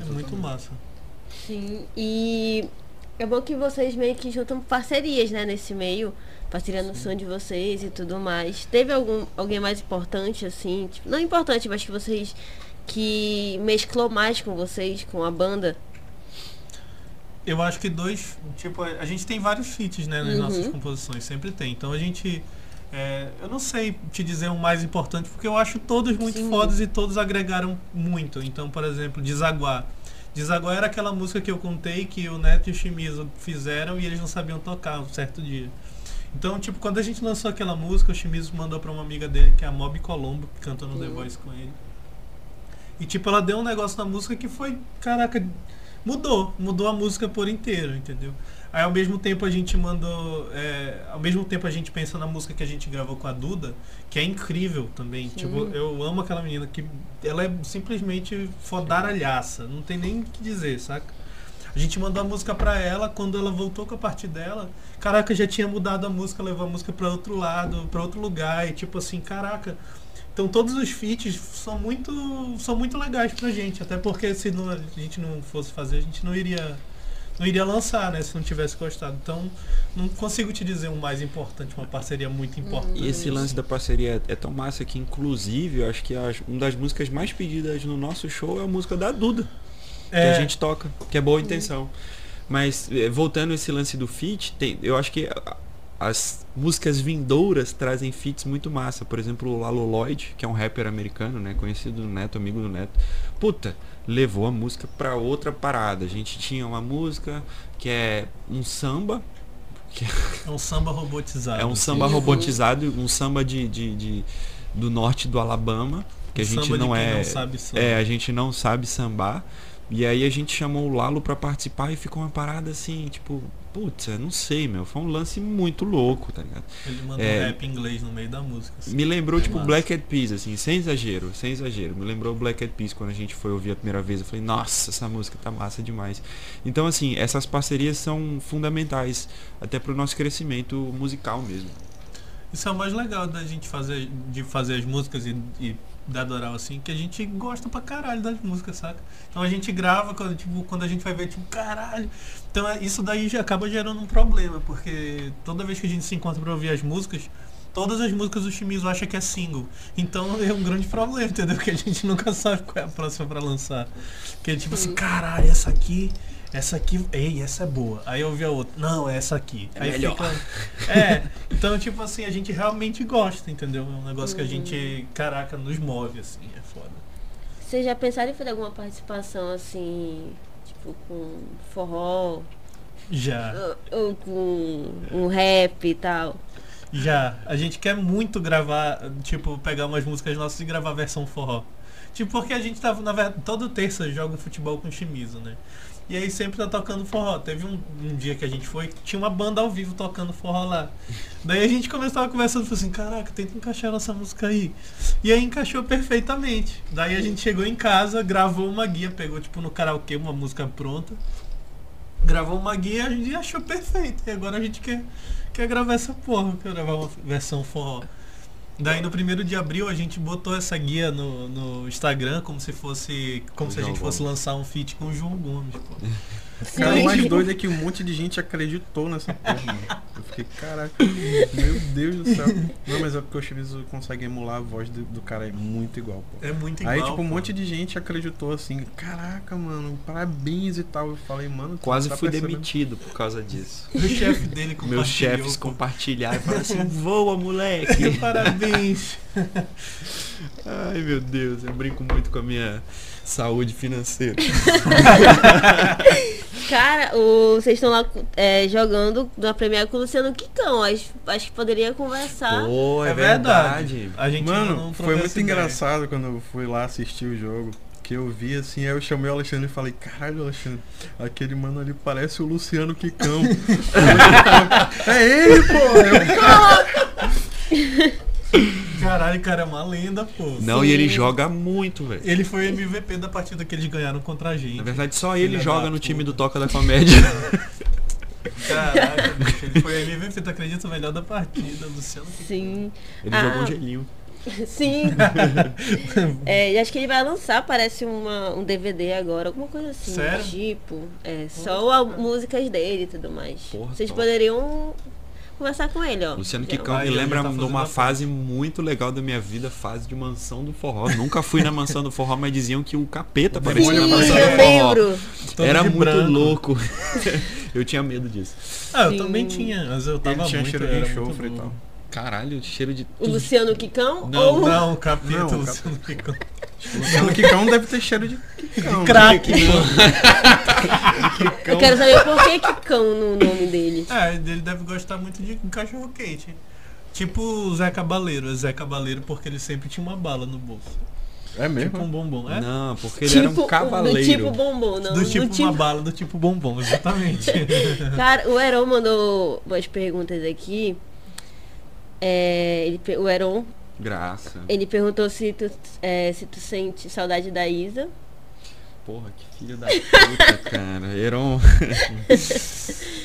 É muito massa. Sim, e é bom que vocês meio que juntam parcerias, né, nesse meio, parceria no som de vocês e tudo mais. Teve algum alguém mais importante assim, tipo, não importante, mas que vocês que mesclou mais com vocês, com a banda? Eu acho que dois. Tipo, a gente tem vários feats, né, nas Uhum. nossas composições, sempre tem. Então a gente. é, eu não sei te dizer um mais importante, porque eu acho todos muito Sim. fodas e todos agregaram muito. Então, por exemplo, Desaguar. Desaguar era aquela música que eu contei que o Neto e o Shimizu fizeram e eles não sabiam tocar um certo dia. Então, tipo, quando a gente lançou aquela música, o Shimizu mandou pra uma amiga dele, que é a Mob Colombo, que canta no The. Voice com ele. E, tipo, ela deu um negócio na música que foi, caraca, mudou. Mudou a música por inteiro, entendeu? Aí, ao mesmo tempo, a gente mandou... é, ao mesmo tempo, a gente pensa na música que a gente gravou com a Duda, que é incrível também. Sim. Tipo, eu amo aquela menina que... Ela é simplesmente fodaralhaça. Não tem nem o que dizer, saca? A gente mandou a música pra ela, quando ela voltou com a parte dela, caraca, já tinha mudado a música, levou a música pra outro lado, pra outro lugar, e tipo assim, caraca. Então todos os feats são muito, são muito legais pra gente, até porque se não, a gente não fosse fazer, a gente não iria não iria lançar, né, se não tivesse gostado. Então, não consigo te dizer um mais importante, uma parceria muito importante. E esse lance da parceria é tão massa que, inclusive, eu acho que as- uma das músicas mais pedidas no nosso show é a música da Duda. que É, a gente toca, que é boa intenção. Mas eh, voltando esse lance do feat, tem, eu acho que as músicas vindouras trazem feats muito massa. Por exemplo, o Lalo Lloyd, que é um rapper americano, né, conhecido do Neto, amigo do Neto. Puta, levou a música pra outra parada. A gente tinha uma música que é um samba, é um samba robotizado. é um samba robotizado, um samba de, de- de- do norte do Alabama, que a Um gente samba de não quem é, não sabe samba. é, a gente não sabe sambar. E aí a gente chamou o Lalo pra participar e ficou uma parada assim, tipo, putz, não sei, meu, foi um lance muito louco, tá ligado? Ele mandou é- um rap em inglês no meio da música. assim. Me lembrou, tipo, Massa. Black Eyed Peas, assim, sem exagero, sem exagero. Me lembrou Black Eyed Peas quando a gente foi ouvir a primeira vez. Eu falei, nossa, essa música tá massa demais. Então, assim, essas parcerias são fundamentais até pro nosso crescimento musical mesmo. Isso é o mais legal da gente fazer, de fazer as músicas e, e da Doral, assim, que a gente gosta pra caralho das músicas, saca? Então a gente grava, quando, tipo, quando a gente vai ver, tipo, caralho. Então é- isso daí já acaba gerando um problema, porque toda vez que a gente se encontra pra ouvir as músicas, todas as músicas do Shimizu acha que é single. Então é um grande problema, entendeu? Que a gente nunca sabe qual é a próxima pra lançar. Que é tipo assim, caralho, essa aqui. Essa aqui, ei, essa é boa. Aí eu ouvi a outra, não, é essa aqui. É Aí melhor. fica. É, então, tipo assim, a gente realmente gosta, entendeu? É um negócio que a gente, caraca, nos move, assim, é foda. Vocês já pensaram em fazer alguma participação assim, tipo com forró Já, ou, ou com um rap e tal? já. A gente quer muito gravar, tipo, pegar umas músicas nossas e gravar a versão forró. Tipo, porque a gente tava, na verdade, toda terça joga um futebol com Chimizo, né? E aí sempre tá tocando forró. Teve um, um dia que a gente foi, tinha uma banda ao vivo tocando forró lá. Daí a gente começou a conversando falou assim, caraca, tenta encaixar nossa música aí. E aí encaixou perfeitamente. Daí a gente chegou em casa, gravou uma guia, pegou tipo no karaokê uma música pronta. gravou uma guia e achou perfeito. E agora a gente quer, quer gravar essa porra, quer gravar uma versão forró. Daí no primeiro de abril a gente botou essa guia no, no Instagram como se fosse. Como se a João gente fosse Gomes. lançar um feat com o João Gomes, pô. Cara, o mais doido é que um monte de gente acreditou nessa porra, mano. Eu fiquei, caraca, meu Deus do céu. Não, mas é porque o Chorizo consegue emular a voz do, do cara, é muito igual, pô. É muito igual. Aí, tipo, um pô. monte de gente acreditou assim, caraca, mano, parabéns e tal. Eu falei, mano, Quase tá fui percebendo? demitido por causa disso. O chefe dele compartilhou. Meus chefes compartilharam e falaram assim, voa moleque. Parabéns. Ai meu Deus, eu brinco muito com a minha saúde financeira. Cara, o- vocês estão lá é, jogando na Premier com o Luciano Quicão. Acho, acho que poderia conversar. Pô, é, É verdade. verdade. A gente Mano, foi muito engraçado quando eu fui lá assistir o jogo. Que eu vi assim, aí eu chamei o Alexandre e falei, caralho, Alexandre, aquele mano ali parece o Luciano Quicão. é ele, pô! Eu, Caralho, cara, é uma lenda, pô. Não, e ele Sim. joga muito, velho. Ele foi MVP da partida que eles ganharam contra a gente. Na verdade, só ele Filha joga no time do Toca da Comédia. Caraca, bicho, ele foi MVP, tu acredita? O melhor da partida, Luciano. Sim. Ele Ah. jogou um gelinho. Sim. É, e acho que ele vai lançar, parece uma, um DVD agora, alguma coisa assim. Sério? Tipo, é, só a, músicas dele e tudo mais. Porra, Vocês top. poderiam conversar com ele, ó. Luciano Quicão me lembra tá de uma a fase muito legal da minha vida, fase de mansão do forró. Nunca fui na mansão do forró, mas diziam que o capeta aparecia na mansão eu do forró. Todo Era muito branco. louco. eu tinha medo disso. Ah, eu Sim. também tinha, mas eu tava Ele tinha muito, cheiro de enxofre muito e tal. Caralho, cheiro de. O Luciano Quicão? Não, ou... Não, o capeta, Não, o Luciano Quicão. Luciano Quicão deve ter cheiro de Quicão. Crack, né? Eu quero saber por que Quicão no nome dele. É, ele deve gostar muito de cachorro quente. Tipo o Zé Cabaleiro. É Zé Cabaleiro porque ele sempre tinha uma bala no bolso. É mesmo? Tipo um bombom. É? Não, porque ele era um Do cavaleiro. tipo bombom, não. do tipo do uma bala, do tipo bombom, exatamente. Cara, o Heron mandou umas perguntas aqui. É, ele o Heron, Graça. ele perguntou se tu, é, se tu sente saudade da Isa. Porra, que filho da puta, cara. Heron.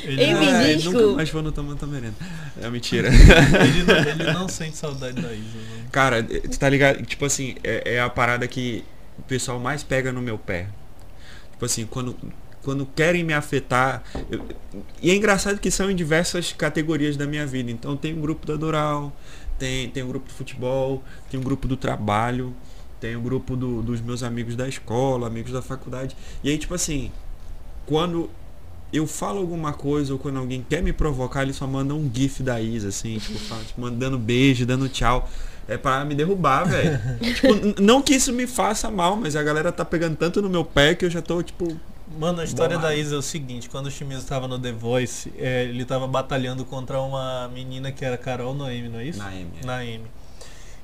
Ele, Ei, não, me Ai, diz, nunca mais vou no Tamanta Merenda. É mentira. ele, não, ele não sente saudade da Isa. Cara, tu tá ligado? Tipo assim, é, é a parada que o pessoal mais pega no meu pé. Tipo assim, quando, quando querem me afetar. eu- e é engraçado que são em diversas categorias da minha vida. Então tem um grupo da Doral, tem, tem um grupo do futebol, tem um grupo do trabalho, tem um grupo do- dos meus amigos da escola, amigos da faculdade. E aí, tipo assim, quando eu falo alguma coisa ou quando alguém quer me provocar, eles só mandam um gif da Isa, assim, tipo, fala, tipo, mandando beijo, dando tchau. É pra me derrubar, velho. tipo, não que isso me faça mal, mas a galera tá pegando tanto no meu pé que eu já tô, tipo. Mano, a história Bolado. da Isa é o seguinte, quando o Chimizo tava no The Voice, é, ele tava batalhando contra uma menina que era Carol Noemi, não é isso? Naemi, é. Naemi.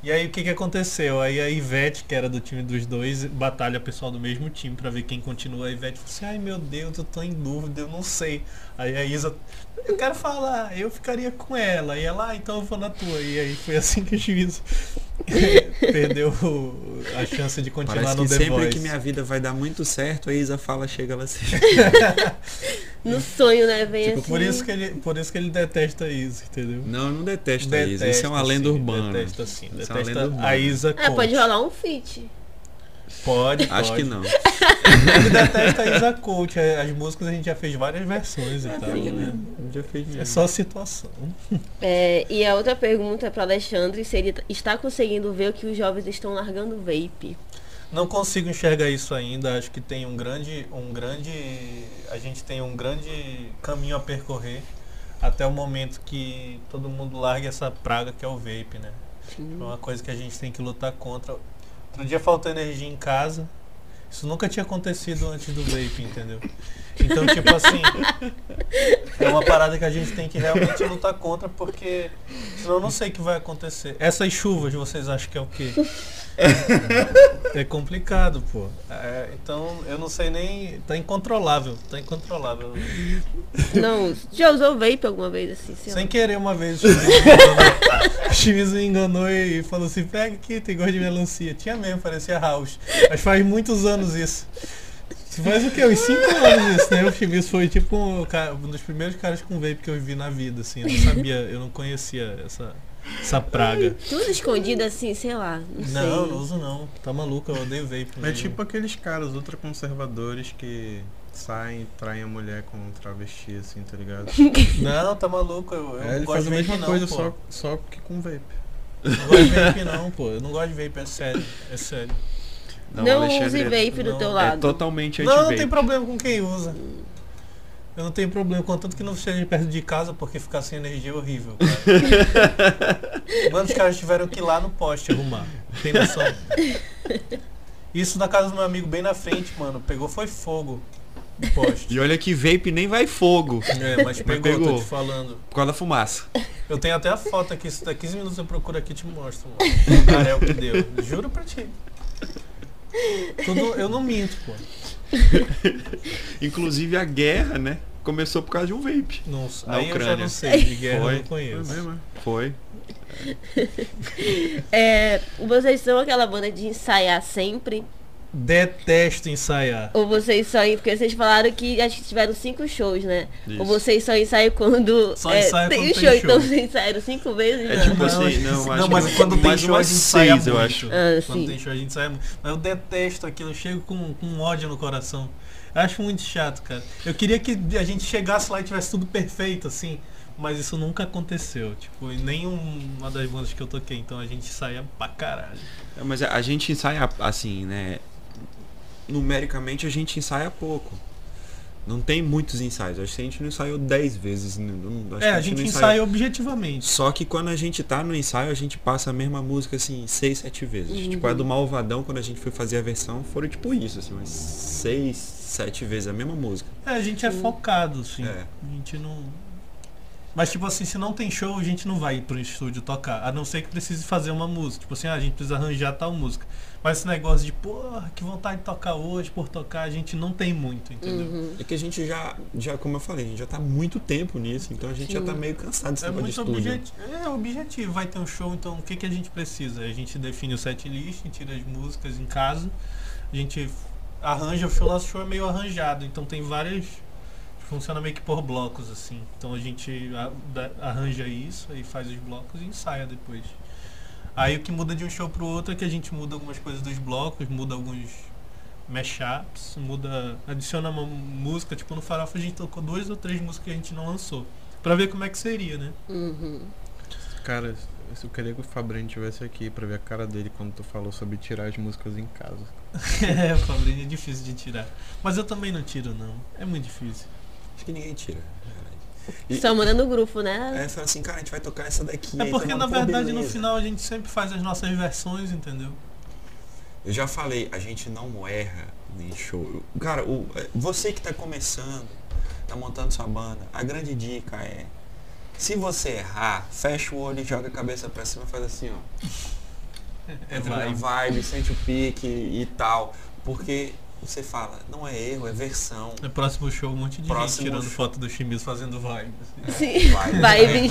E aí o que que aconteceu? Aí a Ivete, que era do time dos dois, batalha pessoal do mesmo time pra ver quem continua. A Ivete falou assim, ai meu Deus, eu tô em dúvida, eu não sei. Aí a Isa, eu quero falar, eu ficaria com ela. E ela, ah, então eu vou na tua. E aí foi assim que o Chimizo perdeu a chance de continuar Parece no que The sempre Voice. que minha vida vai dar muito certo, a Isa fala, chega ela assim. No sonho, né? Vem Tipo, assim. por isso que ele, por isso que ele detesta a Isa, entendeu? Não, eu não detesto a Isa. Isso é Detesta, uma lenda sim, urbana. Detesta sim, é detesta urbana. a Isa Ah, pode rolar um feat. Pode, Acho pode. que não. Ele detesta a Isa Coach. é, As músicas a gente já fez várias versões e tal, né? Já fez mesmo. É só situação. É, e a outra pergunta é para Alexandre se ele está conseguindo ver o que os jovens estão largando o vape. Não consigo enxergar isso ainda. Acho que tem um grande, um grande, a gente tem um grande caminho a percorrer até o momento que todo mundo largue essa praga que é o vape, né? Sim. É uma coisa que a gente tem que lutar contra. Outro dia faltou energia em casa. Isso nunca tinha acontecido antes do vape, entendeu? Então, tipo assim, é uma parada que a gente tem que realmente lutar contra, porque senão eu não sei o que vai acontecer. Essas chuvas, vocês acham que é o quê? É complicado, pô. É, então, eu não sei nem. Tá incontrolável. Tá incontrolável. Não, já usou vape alguma vez assim? Sem querer, uma vez o Chimizo me enganou, o Chimizo me enganou e falou assim: pega aqui, tem gosto de melancia. Tinha mesmo, parecia house. Mas faz muitos anos isso. Se faz o quê? Uns 5 anos isso, né? O Chibiço foi tipo um, um dos primeiros caras com vape que eu vi na vida, assim. Eu não sabia, eu não conhecia essa, essa praga. Tudo escondido assim, sei lá. Não, Não, sei. não uso não. Tá maluco, eu odeio vape. É mesmo. tipo aqueles caras ultraconservadores que saem e traem a mulher com um travesti, assim, tá ligado? Não, tá maluco. Eu, eu É, não ele gosto faz de a mesma não, coisa, pô. só, só que com vape. Não gosto de vape não, pô. Eu não gosto de vape, é sério. É sério. Não, Alexandre use é- vape do não, teu é lado. É totalmente Não, não anti-vape. tem problema com quem usa. Eu não tenho problema, contanto que não seja perto de casa, porque ficar sem energia é horrível, cara. Quantos caras tiveram que ir lá no poste arrumar? Tem noção? Isso na casa do meu amigo bem na frente, mano. Pegou foi fogo. No poste. E olha que vape nem vai fogo É, mas pegou, pegou. tô te falando. por causa da fumaça. Eu tenho até a foto aqui, se der 15 minutos eu procuro aqui e te mostro, mano. O carel que deu. Juro pra ti. Tudo, eu não minto, pô. Inclusive a guerra, né? Começou por causa de um vape. Não, Na aí eu já Ucrânia. não sei, de guerra Foi. eu não conheço. Foi mesmo, é? Foi. É, vocês são aquela banda de ensaiar sempre? Detesto ensaiar. Ou vocês só. Porque vocês falaram que acho que tiveram cinco shows, né? Isso. Ou vocês só ensaiam quando. Só é, ensaia tem quando o tem show, show. então vocês ensaiaram cinco vezes? É já? tipo assim, não, acho mas que quando tem show a gente ensaia eu acho. Ah, Quando sim. tem show a gente ensaia muito. Mas eu detesto aquilo, eu chego com, com ódio no coração. Eu acho muito chato, cara. Eu queria que a gente chegasse lá e tivesse tudo perfeito, assim. Mas isso nunca aconteceu, tipo, em nenhuma das bandas que eu toquei, então a gente saia pra caralho. É, Mas a a gente ensaia assim, né? Numericamente a gente ensaia pouco. Não tem muitos ensaios. Acho que a gente não ensaiou 10 vezes. não- não- acho é, que a gente não ensaia objetivamente. Só que quando a gente tá no ensaio, a gente passa a mesma música assim, seis, sete vezes. Uhum. Tipo, a do Malvadão, quando a gente foi fazer a versão, foram tipo isso, assim, umas seis, sete vezes a mesma música. É, a gente é focado, assim. É. A gente não. Mas, tipo assim, se não tem show, a gente não vai pro estúdio tocar. A não ser que precise fazer uma música. Tipo assim, ah, a gente precisa arranjar tal música. Mas esse negócio de, porra, que vontade de tocar hoje, por tocar, a gente não tem muito, entendeu? Uhum. É que a gente já, já, como eu falei, a gente já tá há muito tempo nisso, então a gente já tá Sim. meio cansado desse É negócio de muito estúdio. objetivo. É objetivo. Vai ter um show, então o que, que a gente precisa? A gente define o set list, tira as músicas em casa, a gente arranja o show, nosso show é meio arranjado, então tem várias. Funciona meio que por blocos, assim. Então a gente arranja isso, aí faz os blocos e ensaia depois. Aí o que muda de um show pro outro é que a gente muda algumas coisas dos blocos, muda alguns mashups, muda. adiciona uma música, tipo no Farofa a gente tocou duas ou três músicas que a gente não lançou. Pra ver como é que seria, né? Uhum. Cara, eu queria que o Fabrini estivesse aqui pra ver a cara dele quando tu falou sobre tirar as músicas em casa. É, Fabrício, é difícil de tirar. Mas eu também não tiro, não. É muito difícil. Acho que ninguém tira. E- Só manda no grupo, né? Aí fala assim, cara, a gente vai tocar essa daqui. É porque, na mundo, "Pô, verdade, no beleza." final a gente sempre faz as nossas versões, entendeu? Eu já falei, a gente não erra em show. Cara, o, é, você que tá começando, tá montando sua banda, a grande dica é, se você errar, fecha o olho e joga a cabeça pra cima e faz assim, ó. É Entra na vibe. vibe, sente o pique e tal. Porque você fala, não é erro, é versão. No próximo show, um monte de Próximo gente tirando show. foto do Chimis fazendo vibe. assim. Sim. Bicho.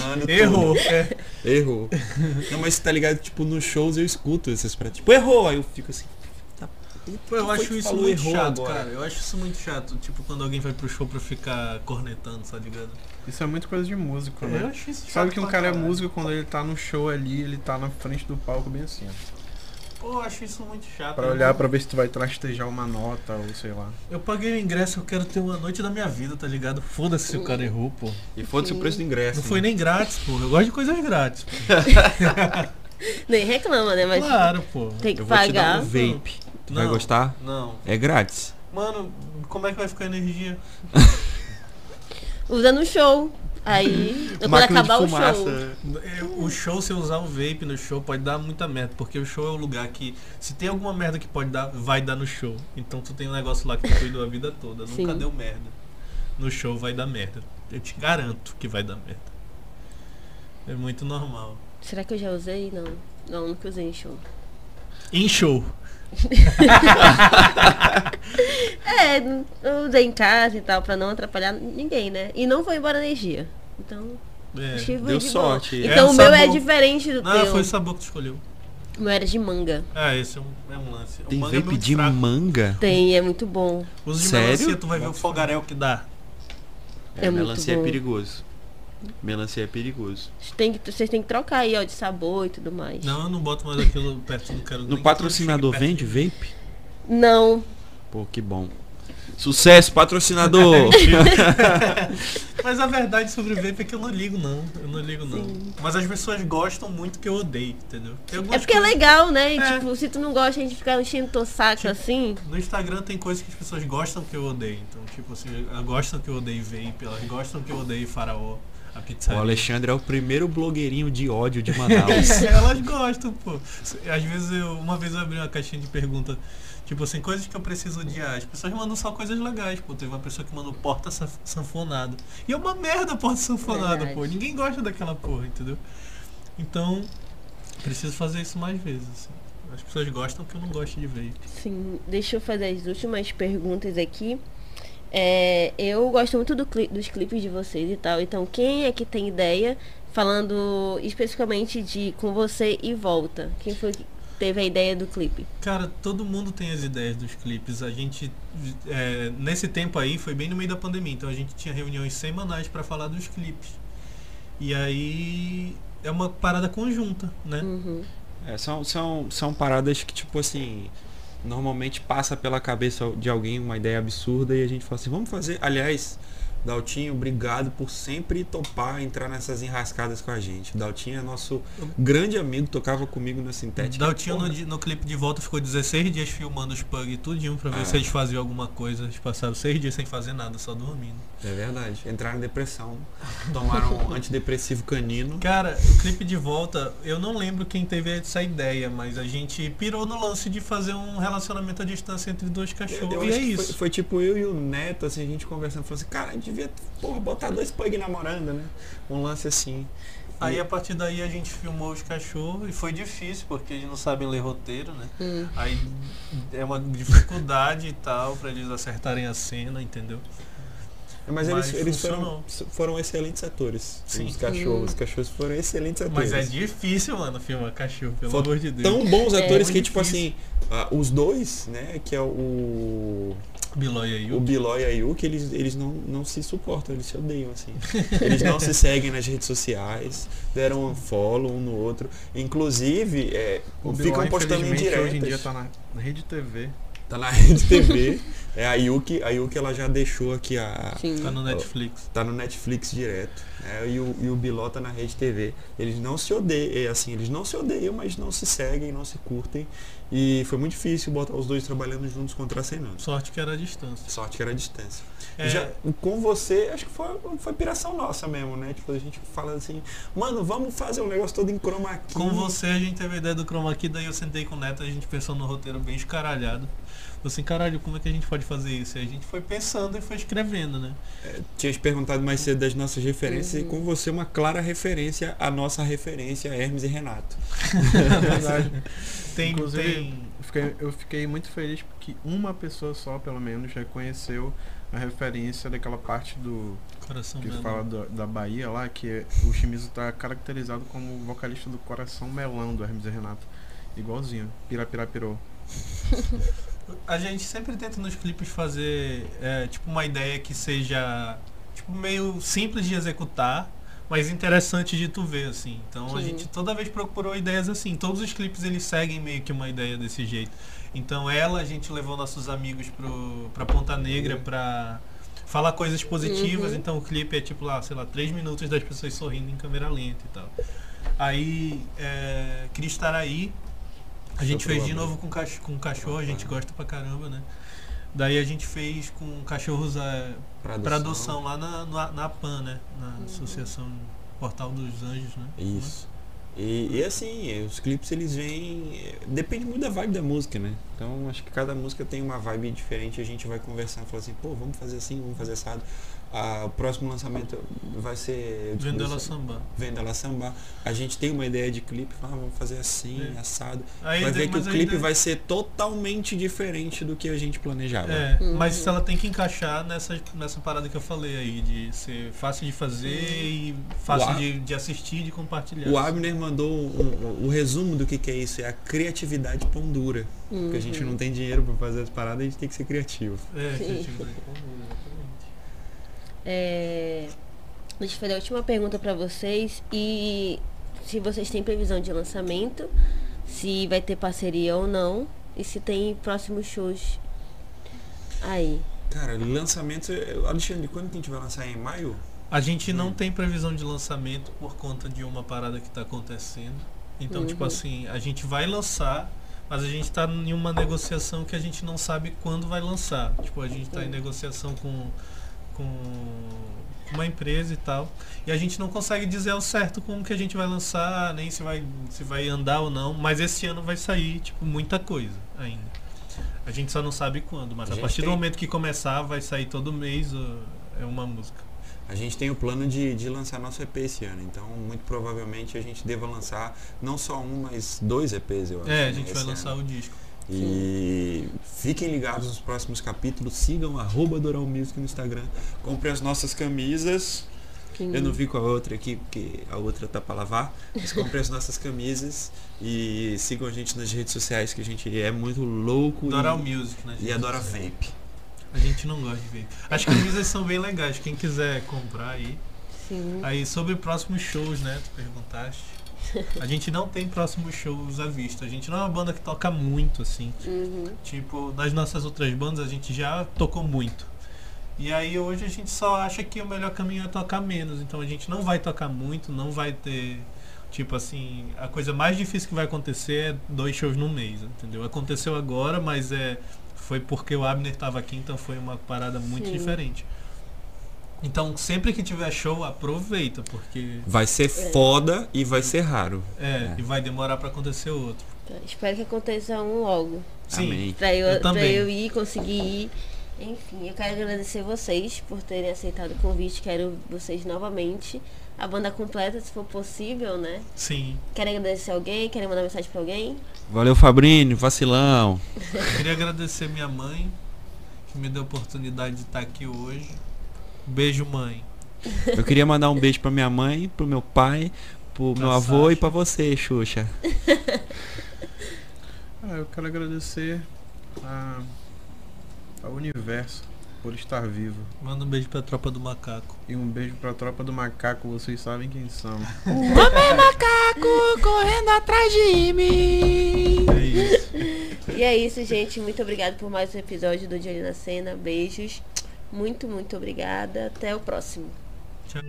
errando tudo. Errou. É. Errou. Não, mas tá ligado, tipo, nos shows eu escuto esses pra tipo, errou! Aí eu fico assim, tá, Pô, eu acho isso muito chato, agora? cara. Eu acho isso muito chato. Tipo, quando alguém vai pro show pra ficar cornetando, tá ligado? Isso é muito coisa de músico, Eu né? acho isso chato. Sabe que um cara é músico quando ele tá no show ali, ele tá na frente do palco bem assim, ó. Pô, eu acho isso muito chato. Pra Eu olhar não- pra ver se tu vai trastejar uma nota ou sei lá. Eu paguei o ingresso, eu quero ter uma noite da minha vida, tá ligado? Foda-se se o cara errou, pô. E foda-se o preço do ingresso. Não foi né? nem grátis, pô. Eu gosto de coisas grátis. Pô. Nem reclama, né? Mas Claro, pô. tem que Eu vou te dar pagar. um vape. Tu vai Não. gostar? Não. É grátis. Mano, como é que vai ficar a energia? Usa no show. Aí, quando Máquina de acabar o show. O show, se usar o vape no show, pode dar muita merda. Porque o show é o lugar que. Se tem alguma merda que pode dar, vai dar no show. Então tu tem um negócio lá que tu cuidou a vida toda. Nunca Sim. deu merda. No show vai dar merda. Eu te garanto que vai dar merda. É muito normal. Será que eu já usei? Não. Não, nunca usei em show. Em show. É, eu usei em casa e tal, pra não atrapalhar ninguém, né? E não foi embora a energia. Então, É. deu de sorte. boa. É, Então o o meu é diferente do Não, teu. foi o sabor que tu escolheu. O meu era de manga. Ah, esse é um, é um lance. O Tem manga é vape de fraco. manga? Tem, é muito bom. Usa de Sério? melancia, tu vai ver o fogaréu que dá. É muito melancia bom. é perigoso. Melancia é perigoso. Vocês têm que, vocês têm que trocar aí, ó, de sabor e tudo mais. Não, eu não boto mais aquilo perto, quero nem No patrocinador vende vape? Não. Pô, que bom. Sucesso, patrocinador! Mas a verdade sobre vape é que eu não ligo, não. Eu não ligo, não. Mas as pessoas gostam muito que eu odeio, entendeu? Tem É porque é legal, né? É. Tipo, se tu não gosta, a gente fica enchendo teu saco Tipo, assim. No Instagram tem coisas que as pessoas gostam que eu odeio. Então, tipo assim, elas gostam que eu odeio vape, elas gostam que eu odeio faraó, o pizzaria. Alexandre é o primeiro blogueirinho de ódio de Manaus. Elas gostam, pô. Às vezes eu. Uma vez eu abri uma caixinha de pergunta, tipo assim, coisas que eu preciso odiar. As pessoas mandam só coisas legais, pô. Teve uma pessoa que mandou porta sanf- sanfonada. E é uma merda porta sanfonada, Verdade. pô. Ninguém gosta daquela porra, entendeu? Então, preciso fazer isso mais vezes, assim. As pessoas gostam que eu não gosto de vape. Sim, deixa eu fazer as últimas perguntas aqui. É, eu gosto muito do cli- dos clipes de vocês e tal. Então, quem é que tem ideia? Falando especificamente de Com Você e Volta. Quem foi que teve a ideia do clipe? Cara, todo mundo tem as ideias dos clipes. A gente, é, nesse tempo aí, foi bem no meio da pandemia, então a gente tinha reuniões semanais para falar dos clipes. E aí é uma parada conjunta, né? Uhum. É, são, são, são paradas que, tipo assim, normalmente passa pela cabeça de alguém uma ideia absurda e a gente fala assim, vamos fazer. Aliás, Daltinho, obrigado por sempre topar entrar nessas enrascadas com a gente. Daltinho é nosso grande amigo, tocava comigo na Sintética. Daltinho no, no clipe de volta ficou 16 dias filmando os pug e tudinho pra ver Ah. se eles faziam alguma coisa. Eles passaram 6 dias sem fazer nada, só dormindo. É verdade. Entraram em depressão. Tomaram um antidepressivo canino. Cara, o clipe de volta, eu não lembro quem teve essa ideia, mas a gente pirou no lance de fazer um relacionamento à distância entre dois cachorros. Eu e acho é isso. Foi, foi tipo eu e o Neto, assim, a gente conversando, falou assim, cara, a gente devia porra, botar dois pug namorando, né? Um lance assim. Aí a partir daí a gente filmou os cachorros e foi difícil, porque eles não sabem ler roteiro, né? Hum. Aí é uma dificuldade e tal pra eles acertarem a cena, entendeu? Mas, Mas eles, eles foram, foram excelentes atores. Sim. Os cachorros. Os cachorros foram excelentes atores. Mas é difícil, mano, filmar cachorro, pelo Foram amor de Deus. Tão bons atores É. que, tipo Difícil. assim, ah, os dois, né, que é o. O Biló e a Yuki, eles, eles não, não se suportam, eles se odeiam, assim. Eles não se seguem nas redes sociais, deram um follow um no outro. Inclusive, é, O ficam Biló, postando infelizmente, indiretas. hoje em dia tá na, na rede TV. Tá na rede TV. É, a Yuki, a Yuki ela já deixou aqui a. Sim. Tá no Netflix. Tá no Netflix direto. né? e, o, e o Biló tá na rede TV. Eles não se odeiam, é, assim, eles não se odeiam, mas não se seguem, não se curtem. E foi muito difícil botar os dois trabalhando juntos contracenando. Sorte que era a distância. Sorte que era a distância. É, Já, com você, acho que foi, foi piração nossa mesmo, né? Tipo, a gente fala assim, mano, vamos fazer um negócio todo em chroma key. Com você a gente teve a ideia do chroma key, daí eu sentei com o Neto, a gente pensou no roteiro bem escaralhado. Falei assim, caralho, como é que a gente pode fazer isso? E a gente foi pensando e foi escrevendo, né? Tinha te perguntado mais cedo das nossas referências Uhum. e com você uma clara referência à nossa referência, Hermes e Renato. É verdade. Tem, Inclusive, tem. Eu fiquei, eu fiquei muito feliz porque uma pessoa só, pelo menos, reconheceu a referência daquela parte do Coração que Melão. fala do- da Bahia lá, que é- o Shimizu tá caracterizado como o vocalista do Coração Melão do Hermes e Renato. Igualzinho. Pirapirapirou. A gente sempre tenta nos clipes fazer é, tipo uma ideia que seja tipo meio simples de executar, mas interessante de tu ver assim. Então a Sim. gente toda vez procurou ideias assim. Todos os clipes eles seguem meio que uma ideia desse jeito. Então ela a gente levou nossos amigos pro pra Ponta Negra pra falar coisas positivas. Uhum. Então o clipe é tipo lá, sei lá, três minutos das pessoas sorrindo em câmera lenta e tal. Aí é, queria estar aí. A gente fez de novo com, cach com cachorro, a gente gosta pra caramba, né? Daí a gente fez com cachorros é, Pra pra adoção lá na, na, na PAN, né? Na Associação Portal dos Anjos, né? Isso. E, e assim, os clipes eles vêm. Depende muito da vibe da música, né? Então acho que cada música tem uma vibe diferente. A gente vai conversar e falar assim, pô, vamos fazer assim, vamos fazer assado. Ah, o próximo lançamento vai ser. Vendela isso- Samba. Venda La Samba. A gente tem uma ideia de clipe, fala, ah, vamos fazer assim, É. assado. Aí, vai ver que o clipe ainda- vai ser totalmente diferente do que a gente planejava. É, Uhum. mas ela tem que encaixar nessa, nessa parada que eu falei aí, de ser fácil de fazer e fácil O A- de, de assistir e de compartilhar. O Abner mandou um- um- o resumo do que, que é isso, é a criatividade pão dura. Porque a gente Uhum. não tem dinheiro pra fazer as paradas, a gente tem que ser criativo. É, criatividade comum, exatamente. É, deixa eu fazer a última pergunta pra vocês. E se vocês têm previsão de lançamento, se vai ter parceria ou não, e se tem próximos shows aí. Cara, lançamento. Alexandre, quando que a gente vai lançar? Em maio? A gente não Hum. tem previsão de lançamento por conta de uma parada que tá acontecendo. Então, Uhum. tipo assim, a gente vai lançar, mas a gente tá em uma negociação que a gente não sabe quando vai lançar. Tipo, a gente tá em negociação com, com uma empresa e tal. E a gente não consegue dizer ao certo como que a gente vai lançar, nem se vai, se vai andar ou não. Mas esse ano vai sair, tipo, muita coisa ainda. A gente só não sabe quando, mas A a, partir do tem- momento que começar, vai sair todo mês é uma música. A gente tem o plano de, de lançar nosso EP esse ano, então muito provavelmente a gente deva lançar não só um, mas dois EPs, eu acho. É, a né, gente vai lançar ano. o disco. E fiquem ligados nos próximos capítulos, sigam arroba Doral Music no Instagram, comprem as nossas camisas. Eu não vi com a outra aqui, porque a outra tá pra lavar. Mas comprem as nossas camisas e sigam a gente nas redes sociais, que a gente é muito louco Doral e, Music, né? e adora vape. A gente não gosta de ver. As camisas são bem legais, quem quiser comprar aí. Sim. Aí sobre próximos shows, né? Tu perguntaste. A gente não tem próximos shows à vista. A gente não é uma banda que toca muito, assim. Uhum. Tipo, nas nossas outras bandas a gente já tocou muito. E aí hoje a gente só acha que o melhor caminho é tocar menos. Então a gente não vai tocar muito, não vai ter. Tipo assim, a coisa mais difícil que vai acontecer é dois shows no mês, entendeu? Aconteceu agora, mas é foi porque o Abner estava aqui, então foi uma parada muito Sim. diferente. Então sempre que tiver show, aproveita, porque Vai ser foda e vai ser raro. é, É. e vai demorar para acontecer outro. Tá, Espero que aconteça um logo. Sim. Amém. Pra eu, Eu pra eu ir, conseguir ir. Enfim, eu quero agradecer vocês por terem aceitado o convite. Quero vocês novamente. A banda completa, se for possível, né? Sim. Querem agradecer alguém? Querem mandar mensagem pra alguém? Valeu, Fabrini, vacilão. Queria agradecer minha mãe, que me deu a oportunidade de estar aqui hoje. Beijo, mãe. Eu queria mandar um beijo pra minha mãe, pro meu pai, pro Pra meu avô e pra você, Xuxa. Ah, eu quero agradecer a, ao universo por estar vivo. Manda um beijo pra tropa do macaco. E um beijo pra tropa do macaco, vocês sabem quem são. correndo atrás de mim. É isso. E é isso, gente. Muito obrigada por mais um episódio do Olho na Cena. Beijos. Muito, muito obrigada. Até o próximo. Tchau.